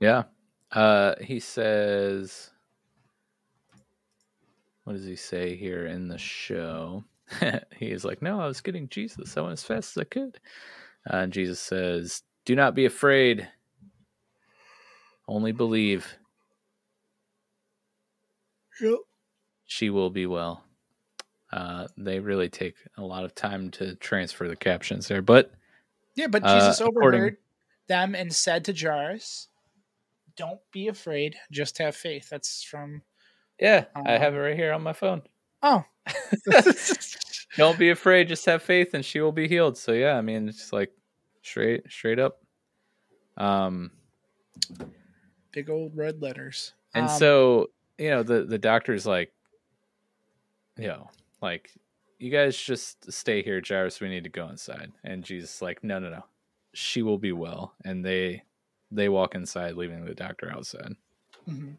Yeah. Uh, he says, what does he say here in the show? *laughs* he is like, no, I was getting Jesus. I went as fast as I could. Uh, and Jesus says, do not be afraid. Only believe yep. she will be well. Uh, they really take a lot of time to transfer the captions there, but Yeah, but Uh, Jesus according- overheard them and said to Jairus, "Don't be afraid, just have faith." That's from yeah, I have it Um, right here on my phone. oh, *laughs* Don't be afraid, just have faith and she will be healed. So yeah, I mean it's like straight straight up. Um big old red letters. and Um, so, you know, the the doctor's like you know, like you guys just stay here, Jairus. We need to go inside. And Jesus like, no, no, no, she will be well. And they they walk inside, leaving the doctor outside. Mhm.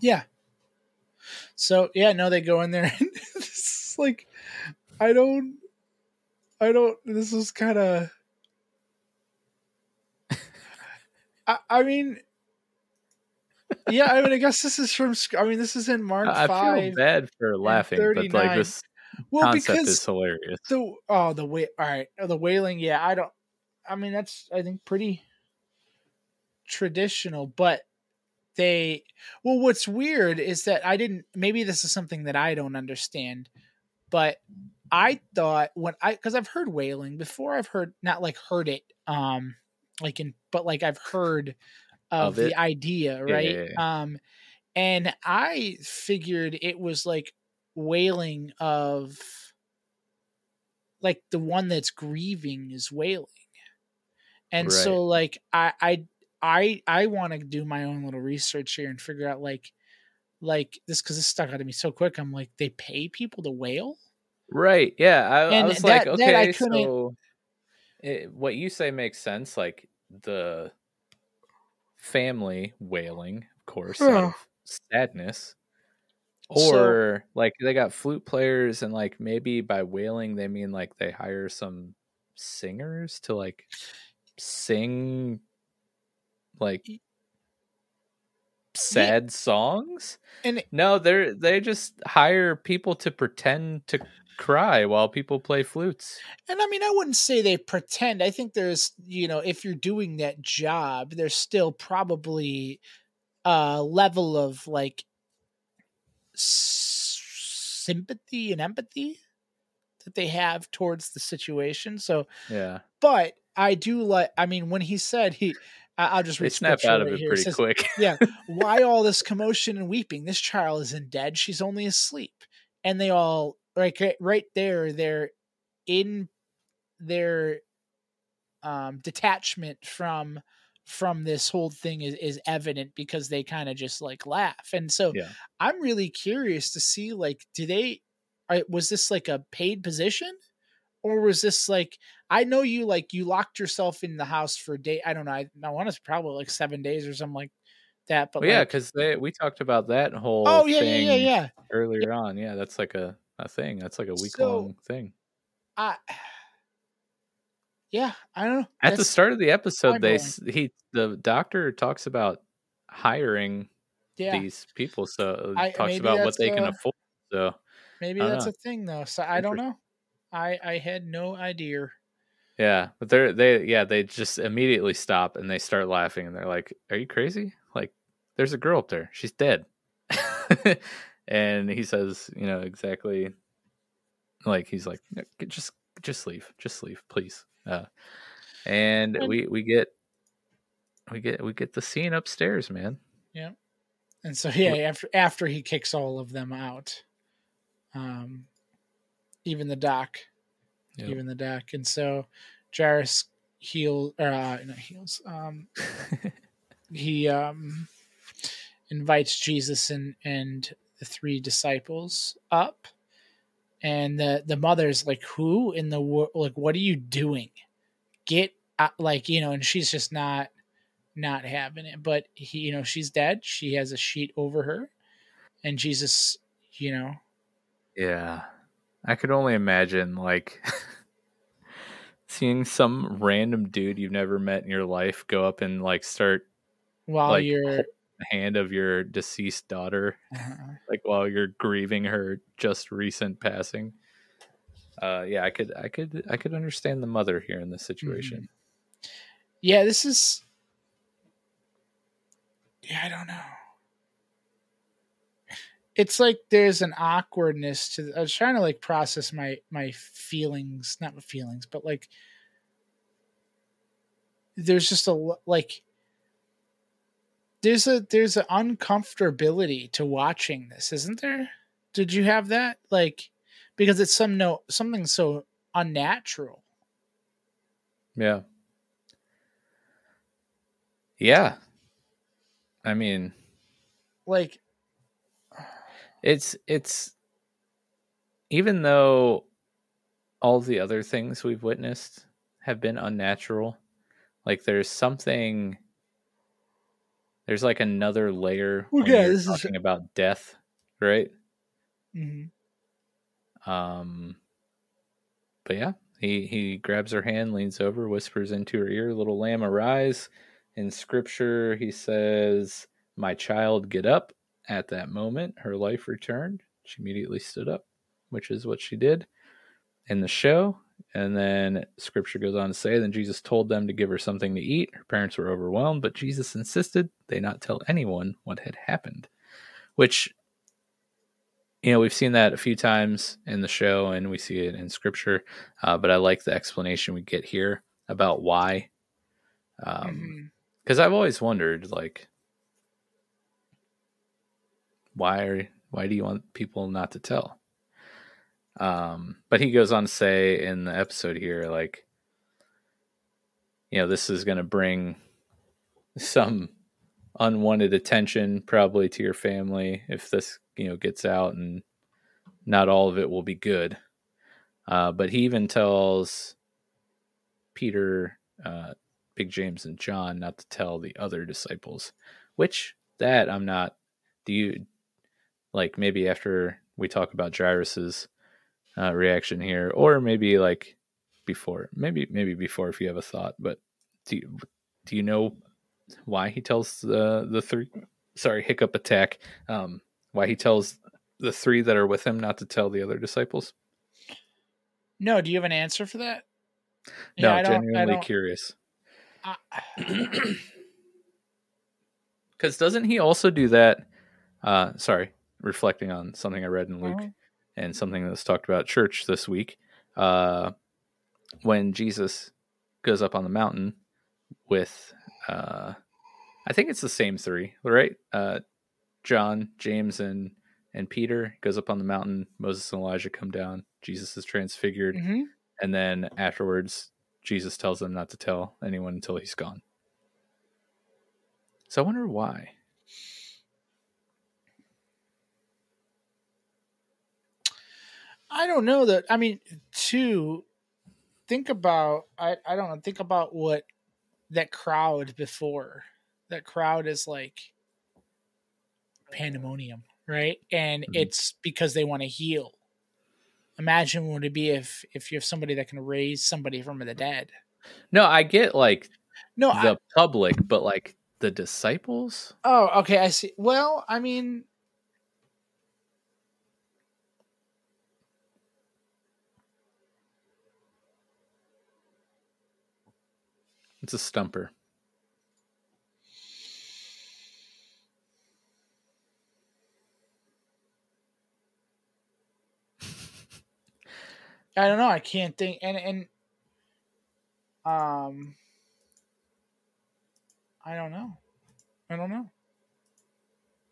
Yeah. So yeah, no, they go in there *laughs* and it's like I don't I don't this is kinda *laughs* I, I mean yeah, I mean, I guess this is from. I mean, this is in Mark I I feel bad for laughing, but like this Well, concept because is hilarious. the oh the way all right the wailing yeah i don't i mean that's i think pretty traditional but they well what's weird is that i didn't maybe this is something that i don't understand but i thought when i because i've heard wailing before i've heard not like heard it um like in but like i've heard of, Of the idea right yeah, yeah. um and i figured it was like wailing of like the one that's grieving is wailing and so like i i i i want to do my own little research here and figure out like like this because this stuck out to me so quick i'm like they pay people to wail Right. Yeah. I, I was that- like, okay, so it, what you say makes sense. Like the family wailing, of course, out of sadness. So- Or like they got flute players, and like maybe by wailing they mean like they hire some singers to like sing like sad songs. and No, they're they just hire people to pretend to cry while people play flutes. and i mean i wouldn't say they pretend i think there's you know if you're doing that job there's still probably a level of like sympathy and empathy that they have towards the situation so Yeah, but I do like. I mean, when he said he, I'll just read snap out of right it here. pretty says, quick. Yeah. *laughs* Why all this commotion and weeping? This child isn't dead; she's only asleep. And they all like right- there. They're in their um, detachment from from this whole thing is, is evident because they kind of just like laugh. And so Yeah. I'm really curious to see like, do they? Was this like a paid position? or was this like I know you like you locked yourself in the house for a day. I don't know. I, I want to probably like seven days or something like that. But Well, yeah, like, because we talked about that whole oh yeah, yeah, thing yeah, yeah. earlier on. Yeah, that's like a, a thing. That's like a week So- long thing. I *sighs* yeah, I don't know. At the start of the episode, they he the doctor talks about hiring yeah, these people, so I- talks about what that's, they can uh, afford. So maybe that's know. a thing though. So I don't know. I I had no idea. Yeah, but they're they yeah they just immediately stop and they start laughing and they're like, "Are you crazy? Like, there's a girl up there. She's dead." *laughs* and he says, you know exactly, like he's like, just just leave, just leave, please. Uh, and we we get we get we get the scene upstairs, man. Yeah. And so *laughs* yeah, after after he kicks all of them out, um, even the doc, Yep. even the doc, and so Jairus heal uh, not heals. Um, *laughs* he um invites Jesus and and the three disciples up, and the the mother's like, "Who in the world? Like, what are you doing? Get out!" Like, you know, and she's just not not having it. But he, you know, she's dead. She has a sheet over her, and Jesus, you know, Yeah. I could only imagine like *laughs* seeing some random dude you've never met in your life go up and like start while like you're the hand of your deceased daughter uh, like while you're grieving her just recent passing. Uh yeah, I could I could I could understand the mother here in this situation. yeah, this is. Yeah, I don't know. It's like there's an awkwardness to. I was trying to like process my my feelings, not my feelings, but like there's just a like there's a there's an uncomfortability to watching this, isn't there? Did you have that like because it's some no something so unnatural? Yeah. Yeah. I mean, Like It's it's even though all the other things we've witnessed have been unnatural, like there's something there's like another layer Okay, you're this is- about death, right? Mm-hmm. Um, but yeah, he he grabs her hand, leans over, whispers into her ear, "Little lamb, arise." In scripture, he says, "My child, get up." At that moment, her life returned. She immediately stood up, which is what she did in the show. And then scripture goes on to say, then Jesus told them to give her something to eat. Her parents were overwhelmed, but Jesus insisted they not tell anyone what had happened, which you know we've seen that a few times in the show and we see it in scripture uh, but i like the explanation we get here about why um Mhm. because i've always wondered like why are why do you want people not to tell um but he goes on to say in the episode here like you know this is going to bring some unwanted attention probably to your family if this you know gets out and not all of it will be good. Uh, but he even tells peter uh, big james and john not to tell the other disciples which that i'm not do you like maybe after we talk about jairus's uh, reaction here or maybe like before maybe maybe before if you have a thought but do you, do you know why he tells the the three sorry hiccup attack um why he tells the three that are with him not to tell the other disciples No, do you have an answer for that? no I genuinely curious because *clears throat* doesn't he also do that uh sorry reflecting on something i read in luke. And something that's talked about church this week uh when jesus goes up on the mountain with uh i think it's the same three right? Uh john james and and peter goes up on the mountain moses and elijah come down jesus is transfigured Mhm. and then afterwards jesus tells them not to tell anyone until he's gone. So i wonder why I don't know that. I mean, to think about, I, I don't know, think about what that crowd before. That crowd is like pandemonium, right? And Mhm. it's because they want to heal. Imagine what it'd be if if you have somebody that can raise somebody from the dead. no i get like No, I, the public but like the disciples oh, okay, I see. Well, I mean, it's a stumper I don't know. I can't think, and and um, I don't know. I don't know.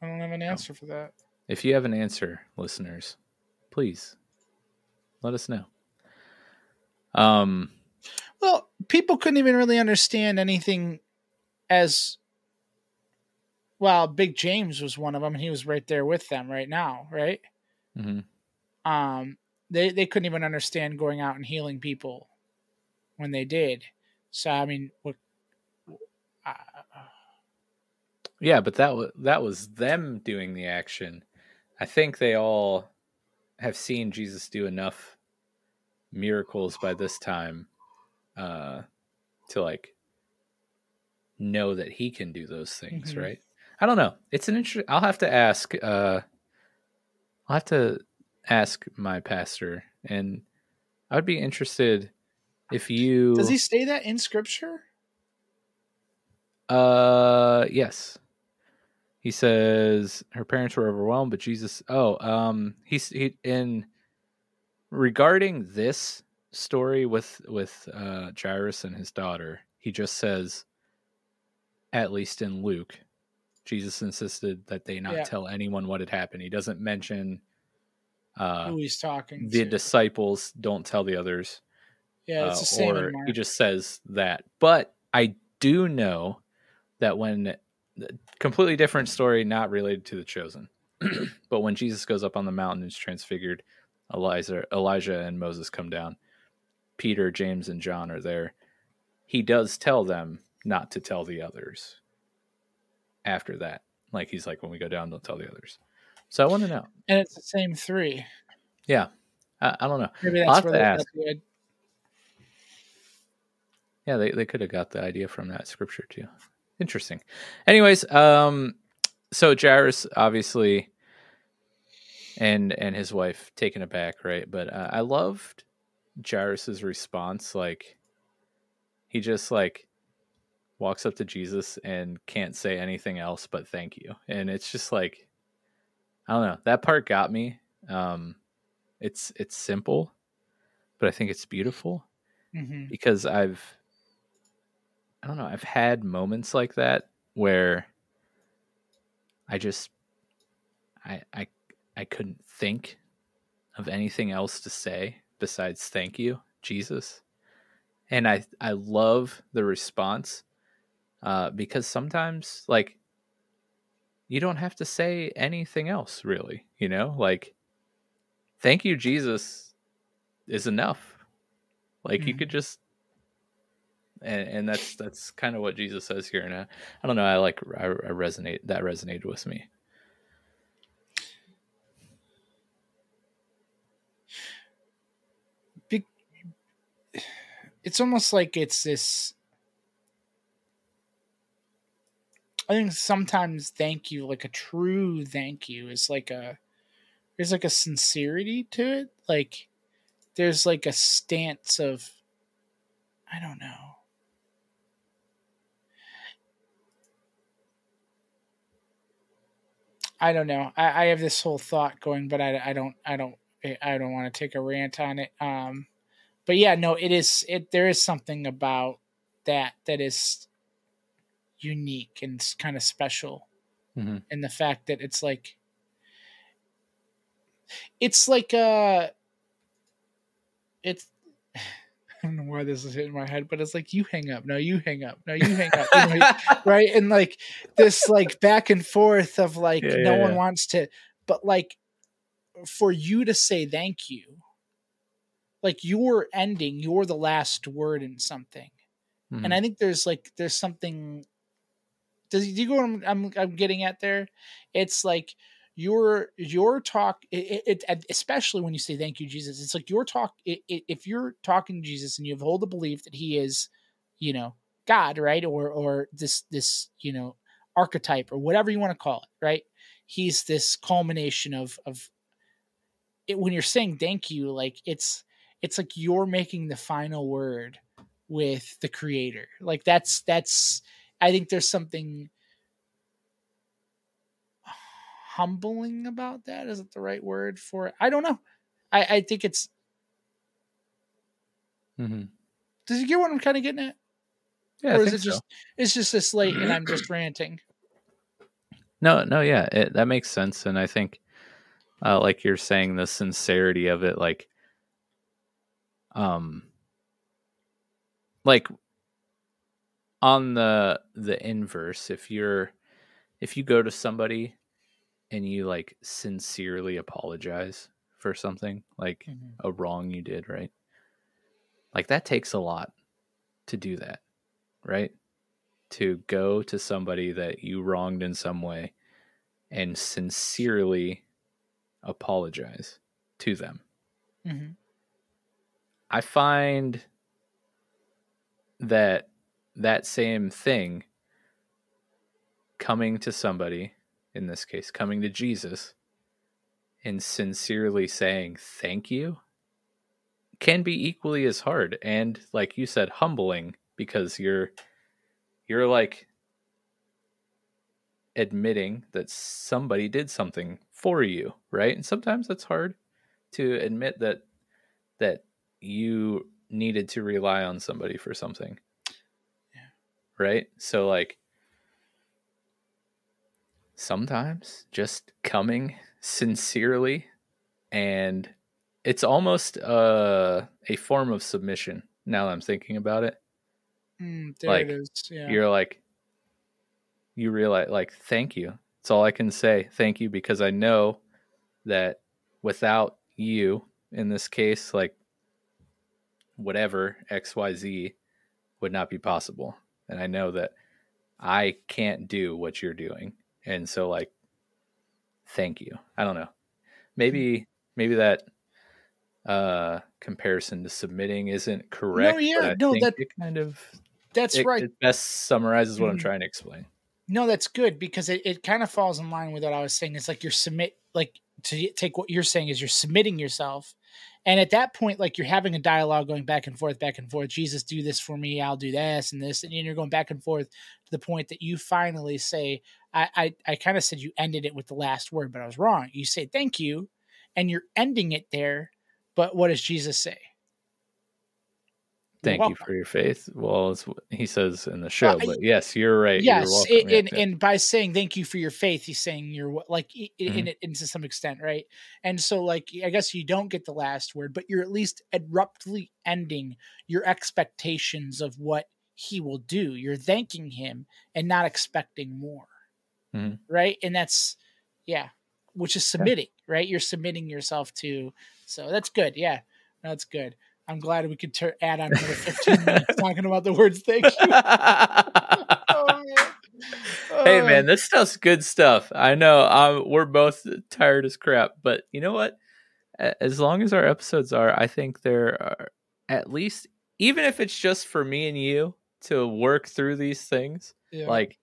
I don't have an answer for that. If you have an answer, listeners, please let us know. Um, Well, people couldn't even really understand anything as well. Big James was one of them, and he was right there with them right now, right? mhm. Um, they they couldn't even understand going out and healing people when they did. So I mean, what? Uh, yeah, but that was that was them doing the action. I think they all have seen Jesus do enough miracles by this time uh, to like know that he can do those things, Mhm. right? I don't know. It's an interesting. I'll have to ask. Uh, I'll have to ask my pastor, and I'd be interested if you. does he say that in Scripture? Uh, yes. He says her parents were overwhelmed, but Jesus. Oh, um, he's he in regarding this story with with uh, Jairus and his daughter. He just says, at least in Luke, Jesus insisted that they not Yeah. tell anyone what had happened. He doesn't mention uh, Who he's talking the to? disciples. Don't tell the others yeah, it's uh, the same. or he just says that. But I do know that when completely different story, not related to the chosen. *clears throat* but when Jesus goes up on the mountain and is transfigured, Elijah, Elijah and Moses come down. Peter, James, and John are there. He does tell them not to tell the others after that. Like he's like, when we go down, don't tell the others. So I want to know. And it's the same three. Yeah. I, I don't know. Maybe that's where to they ask. the Yeah, they, they could have got the idea from that scripture too. Interesting. Anyways, um, so Jairus obviously and and his wife taken aback, right? But uh, I loved Jairus's response. Like he just like walks up to Jesus and can't say anything else but thank you. And it's just like I don't know. That part got me. Um, it's it's simple, but I think it's beautiful Mhm. because I've I don't know, I've had moments like that where I just I I I couldn't think of anything else to say besides thank you, Jesus. And I I love the response uh because sometimes like you don't have to say anything else really, you know? Like thank you Jesus is enough. Like you Mhm. could just and, and that's that's kind of what Jesus says here, and I, I don't know. I like I, I resonate that resonated with me. Be- it's almost like it's this I think sometimes thank you, like a true thank you, is like a there's like a sincerity to it. Like there's like a stance of I don't know. I don't know. I, I have this whole thought going, but I, I don't I don't I don't want to take a rant on it. Um but yeah, no, it is it there is something about that that is unique and kind of special Mhm. in the fact that it's like it's like uh it's *sighs* I don't know why this is hitting my head, but it's like you hang up, no, you hang up, no, you hang up, you know, *laughs* right? And like this like back and forth of like Yeah, no yeah, one yeah. wants to but like for you to say thank you like you're ending you're the last word in something. Mhm. and i think there's like there's something does do you go I'm, I'm i'm getting at there? It's like your your talk it, it, it especially when you say thank you jesus it's like your talk it, if you're talking to jesus and you hold the belief that he is you know god right or or this this you know archetype or whatever you want to call it right? He's this culmination of of it when you're saying thank you like it's it's like you're making the final word with the creator. Like that's that's i think there's something humbling about that. Is it the right word for it? I don't know. I i think it's mm-hmm. does you get what i'm kind of getting at? Yeah, or is it just so. it's just this late and i'm just *clears throat* ranting? No, no, yeah, it, that makes sense, and I think, uh, like you're saying, the sincerity of it, like, um, like on the the inverse, if you're if you go to somebody and you like sincerely apologize for something, like a wrong you did, right? Like that takes a lot to do that, right? To go to somebody that you wronged in some way and sincerely apologize to them. Mhm. I find that that same thing coming to somebody, in this case, coming to Jesus and sincerely saying thank you can be equally as hard. And like you said humbling because you're you're like admitting that somebody did something for you right? And sometimes that's hard to admit that that you needed to rely on somebody for something Yeah. right so like sometimes just coming sincerely and it's almost uh, a form of submission now that i'm thinking about it Mm, there Like, it is yeah you're like you realize like thank you It's all I can say. Thank you because I know that without you in this case, like whatever XYZ would not be possible. And I know that I can't do what you're doing. And so like thank you. I don't know. Maybe maybe that uh comparison to submitting isn't correct. No, yeah, no, that- it kind of That's it, right. it best summarizes what I'm Mhm. trying to explain. No, that's good because it, it kind of falls in line with what I was saying. It's like you're submit like to take what you're saying is you're submitting yourself. And at that point, like you're having a dialogue going back and forth, back and forth. Jesus, do this for me. I'll do this and this. And you're going back and forth to the point that you finally say, I, I, I kind of said you ended it with the last word, but I was wrong. You say thank you and you're ending it there. But what does Jesus say? Thank you for your faith. Well, it's what he says in the show, I- but yes, you're right. yes you're welcome. and, yeah. and by saying thank you for your faith he's saying you're like Mm-hmm. in it in to some extent right and so like i guess you don't get the last word but you're at least abruptly ending your expectations of what he will do you're thanking him and not expecting more Mhm. right and that's yeah which is submitting right you're submitting yourself to so that's good yeah no, that's good i'm glad we could tur add on another 15 minutes *laughs* talking about the words thank you *laughs* oh, man. hey Uh, man, this stuff's good stuff. I know um, we're both tired as crap, but you know what? As long as our episodes are, I think there are at least, even if it's just for me and you to work through these things, yeah. like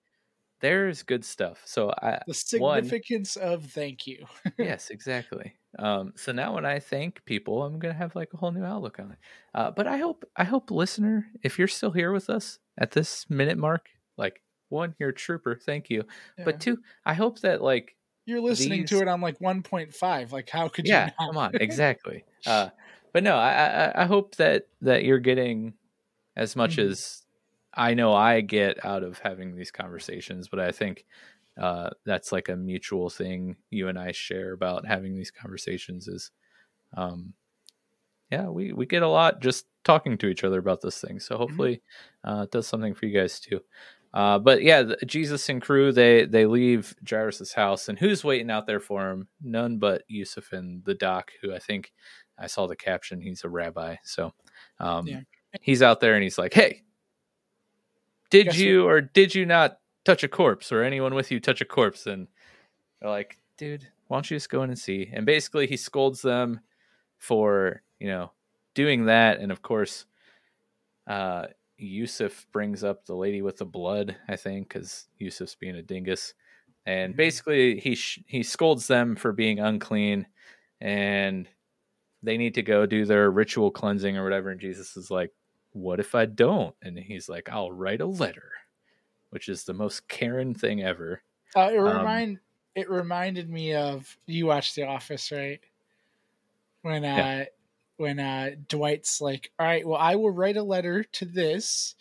there's good stuff. So I, the one- significance of thank you. *laughs* yes, exactly. Um, so now when I thank people, I'm gonna have like a whole new outlook on it. Uh, but I hope, I hope, listener, if you're still here with us at this minute mark, like one, you're a trooper, thank you. Yeah. But two, I hope that like you're listening these- to it on like 1.5. Like, how could you? yeah, not? come on, *laughs* exactly. Uh, but no, I, I I hope that that you're getting as much Mhm. as I know I get out of having these conversations. But I think uh, that's like a mutual thing you and I share about having these conversations. Is um, yeah, we we get a lot just talking to each other about this thing. So hopefully, uh, it does something for you guys too. Uh, but yeah, the, Jesus and crew they they leave Jairus's house, and who's waiting out there for him? None but Yusuf and the doc, who I think I saw the caption. He's a rabbi, so um, Yeah. he's out there, and he's like, "Hey, did Guess you or did you not touch a corpse, or anyone with you touch a corpse?" And they're like, "Dude, why don't you just go in and see?" And basically, he scolds them for you know doing that, and of course, uh, Yusuf brings up the lady with the blood, I think, because Yusuf's being a dingus, and Mhm. basically he sh- he scolds them for being unclean, and they need to go do their ritual cleansing or whatever. And Jesus is like, "What if I don't?" And he's like, "I'll write a letter," which is the most Karen thing ever. Uh, it Um, remind it reminded me of you watched The Office, right? When uh Yeah. when uh Dwight's like, "All right, well, I will write a letter to this,"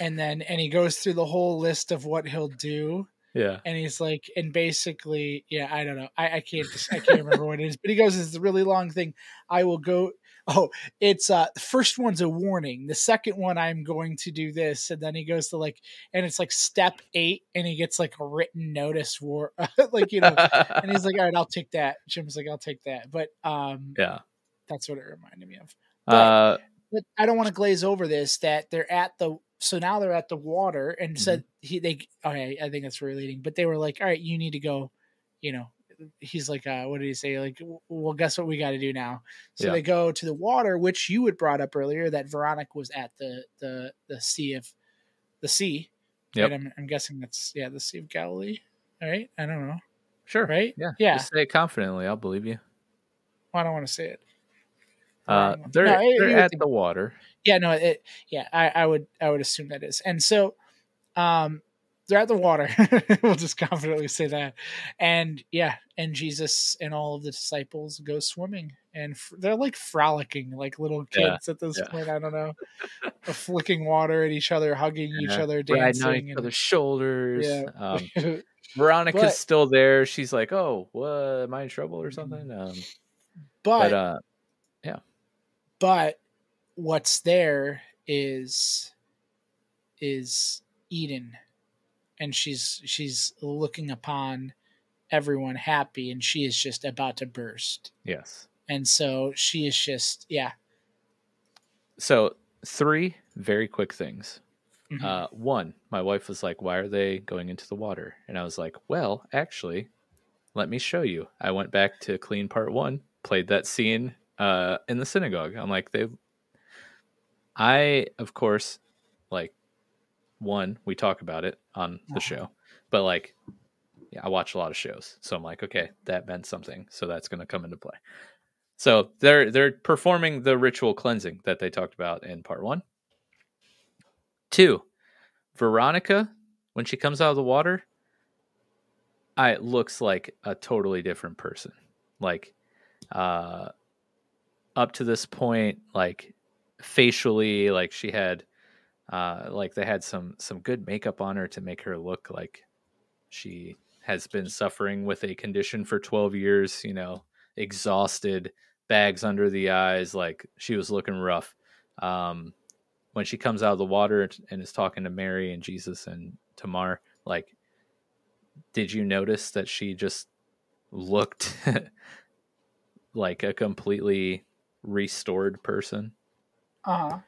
and then and he goes through the whole list of what he'll do, Yeah, and he's like, and basically, yeah, I don't know, I, I can't, I can't remember what it is, but he goes, "It's a really long thing. I will go." *laughs* Oh, it's uh the first one's a warning. The second one, I'm going to do this, and then he goes to like, and it's like step eight, and he gets like a written notice for, *laughs* like you know, and he's like, *laughs* "All right, I'll take that." Jim's like, "I'll take that," but um, yeah. that's what it reminded me of. Uh, But I don't want to glaze over this that they're at the so now they're at the water and said he they okay I think that's relating but they were like all right you need to go you know he's like uh what did he say like well guess what we got to do now so Yeah. they go to the water which you had brought up earlier that Veronica was at the the the sea of the sea Yep. right? I'm, I'm guessing that's yeah the sea of Galilee all right I don't know sure. right Yeah. yeah Just say it confidently. I'll believe you. I don't want to say it Uh, they're No, they're at the water. Yeah no it yeah I, I would i would assume that is and so um they're at the water *laughs* we'll just confidently say that and yeah and jesus and all of the disciples go swimming and f- they're like frolicking like little Yeah, kids at this yeah. point i don't know *laughs* flicking water at each other hugging each Yeah, other riding on dancing each other's shoulders. Yeah. Um, *laughs* Veronica's But- still there. She's like, "Oh, what? Am I in trouble or something?" Um, but but uh, yeah, but what's there is is eden and she's she's looking upon everyone happy and she is just about to burst. Yes. And so she is just yeah. So three very quick things. Mhm. Uh, one, my wife was like, "Why are they going into the water?" And I was like, "Well, actually, let me show you." I went back to clean part one, played that scene uh, in the synagogue. I'm like, they. I of course, like, one we talk about it on the show, but like, yeah, I watch a lot of shows, so I'm like, okay, that meant something, so that's going to come into play. So they're they're performing the ritual cleansing that they talked about in part one. Two, Veronica, when she comes out of the water, I it looks like a totally different person. Like, uh, up to this point, like facially, like she had, uh, like they had some some good makeup on her to make her look like she has been suffering with a condition for 12 years you know exhausted bags under the eyes like she was looking rough. Um when she comes out of the water and is talking to mary and jesus and tamar like did you notice that she just looked *laughs* like a completely restored person Uh-huh.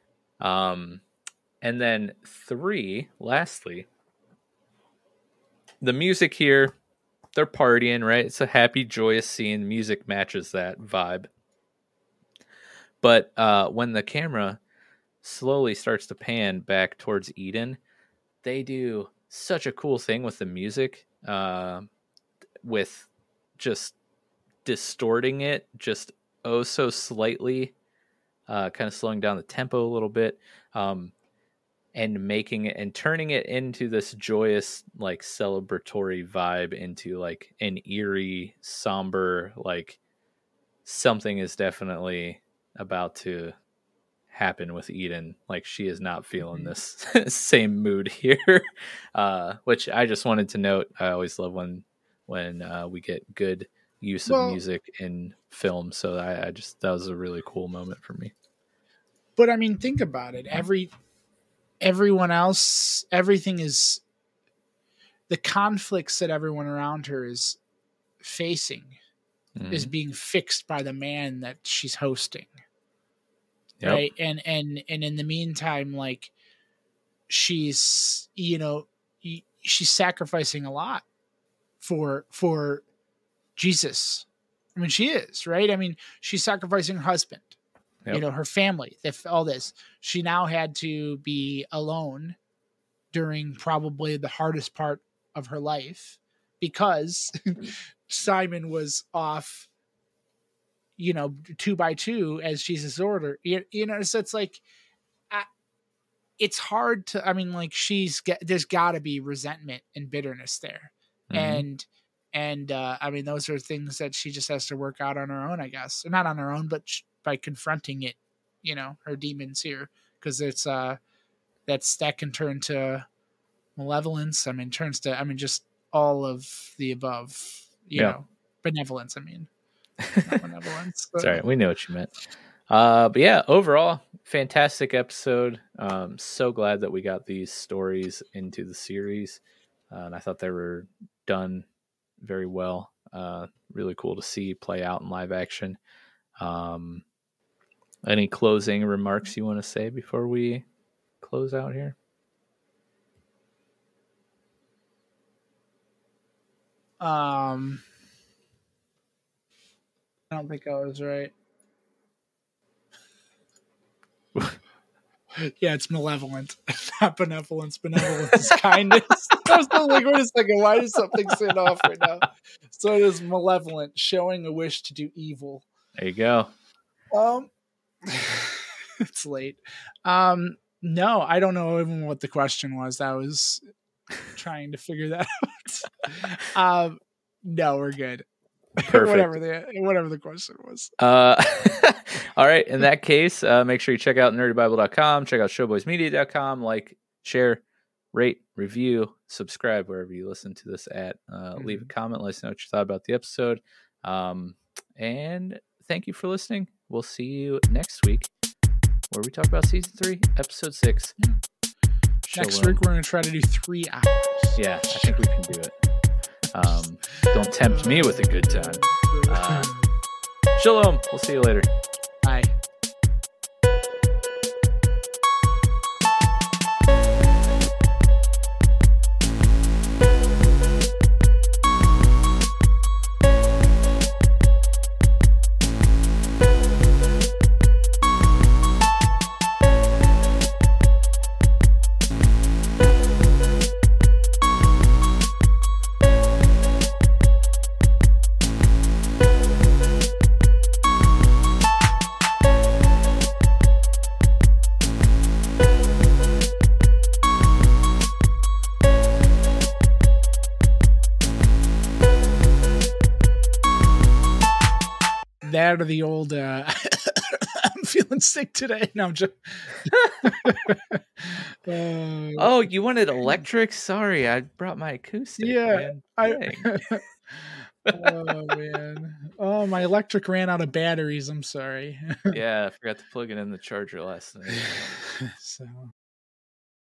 um, and then three, lastly, the music here, they're partying, right? It's a happy, joyous scene. Music matches that vibe. But uh, when the camera slowly starts to pan back towards Eden, they do such a cool thing with the music, uh, with just distorting it just oh so slightly uh, kind of slowing down the tempo a little bit, um, and making it and turning it into this joyous, like celebratory vibe into like an eerie, somber, like something is definitely about to happen with Eden. Like she is not feeling this *laughs* same mood here, *laughs* uh, which I just wanted to note. I always love when when uh, we get good use of Well- music in film. So I, I just that was a really cool moment for me. But I mean, think about it. Every everyone else, everything is the conflicts that everyone around her is facing is Mhm. being fixed by the man that she's hosting. Yep. Right. And and and in the meantime, like she's you know, she's sacrificing a lot for for Jesus. I mean, she is, right? I mean, she's sacrificing her husband you know her family if all this she now had to be alone during probably the hardest part of her life because *laughs* simon was off you know two by two as jesus order you, you know so it's like I, it's hard to i mean like she's get, there's got to be resentment and bitterness there Mhm. and and uh, I mean those are things that she just has to work out on her own, I guess. Not on her own, but sh- by confronting it, you know, her demons here, because it's uh, that's that can turn to malevolence. I mean, turns to I mean just all of the above, you Yeah. know, benevolence. I mean, benevolence. *laughs* but- Sorry, we know what you meant. Uh, but yeah, overall, fantastic episode. Um, so glad that we got these stories into the series, uh, and I thought they were done very well. Uh, really cool to see play out in live action. Um, any closing remarks you want to say before we close out here? Um, I don't think I was right. Yeah, it's malevolent, *laughs* not benevolence. Benevolence is kindness. *laughs* I was like, wait a second, why does something sit off right now? So it is malevolent, showing a wish to do evil. There you go. Um, *laughs* it's late. Um, no, I don't know even what the question was. I was trying to figure that out. um, no, we're good. *laughs* Perfect. whatever the whatever the question was. Uh, *laughs* all right. In that case, uh, make sure you check out nerdybible.com, check out showboysmedia.com, like, share, rate, review, subscribe wherever you listen to this at. Uh, Leave a comment, let us know what you thought about the episode. Um, and thank you for listening. We'll see you next week where we talk about season three, episode six. Next week we're gonna try to do three hours. Yeah, I think we can do it. Um, don't tempt me with a good time. Uh, shalom. We'll see you later. That or the old uh *laughs* I'm feeling sick today. No, I'm just *laughs* uh, Oh, you wanted electric? Sorry, I brought my acoustic. Yeah. I *laughs* oh man. Oh my electric ran out of batteries. I'm sorry. yeah, I forgot to plug it in the charger last night. so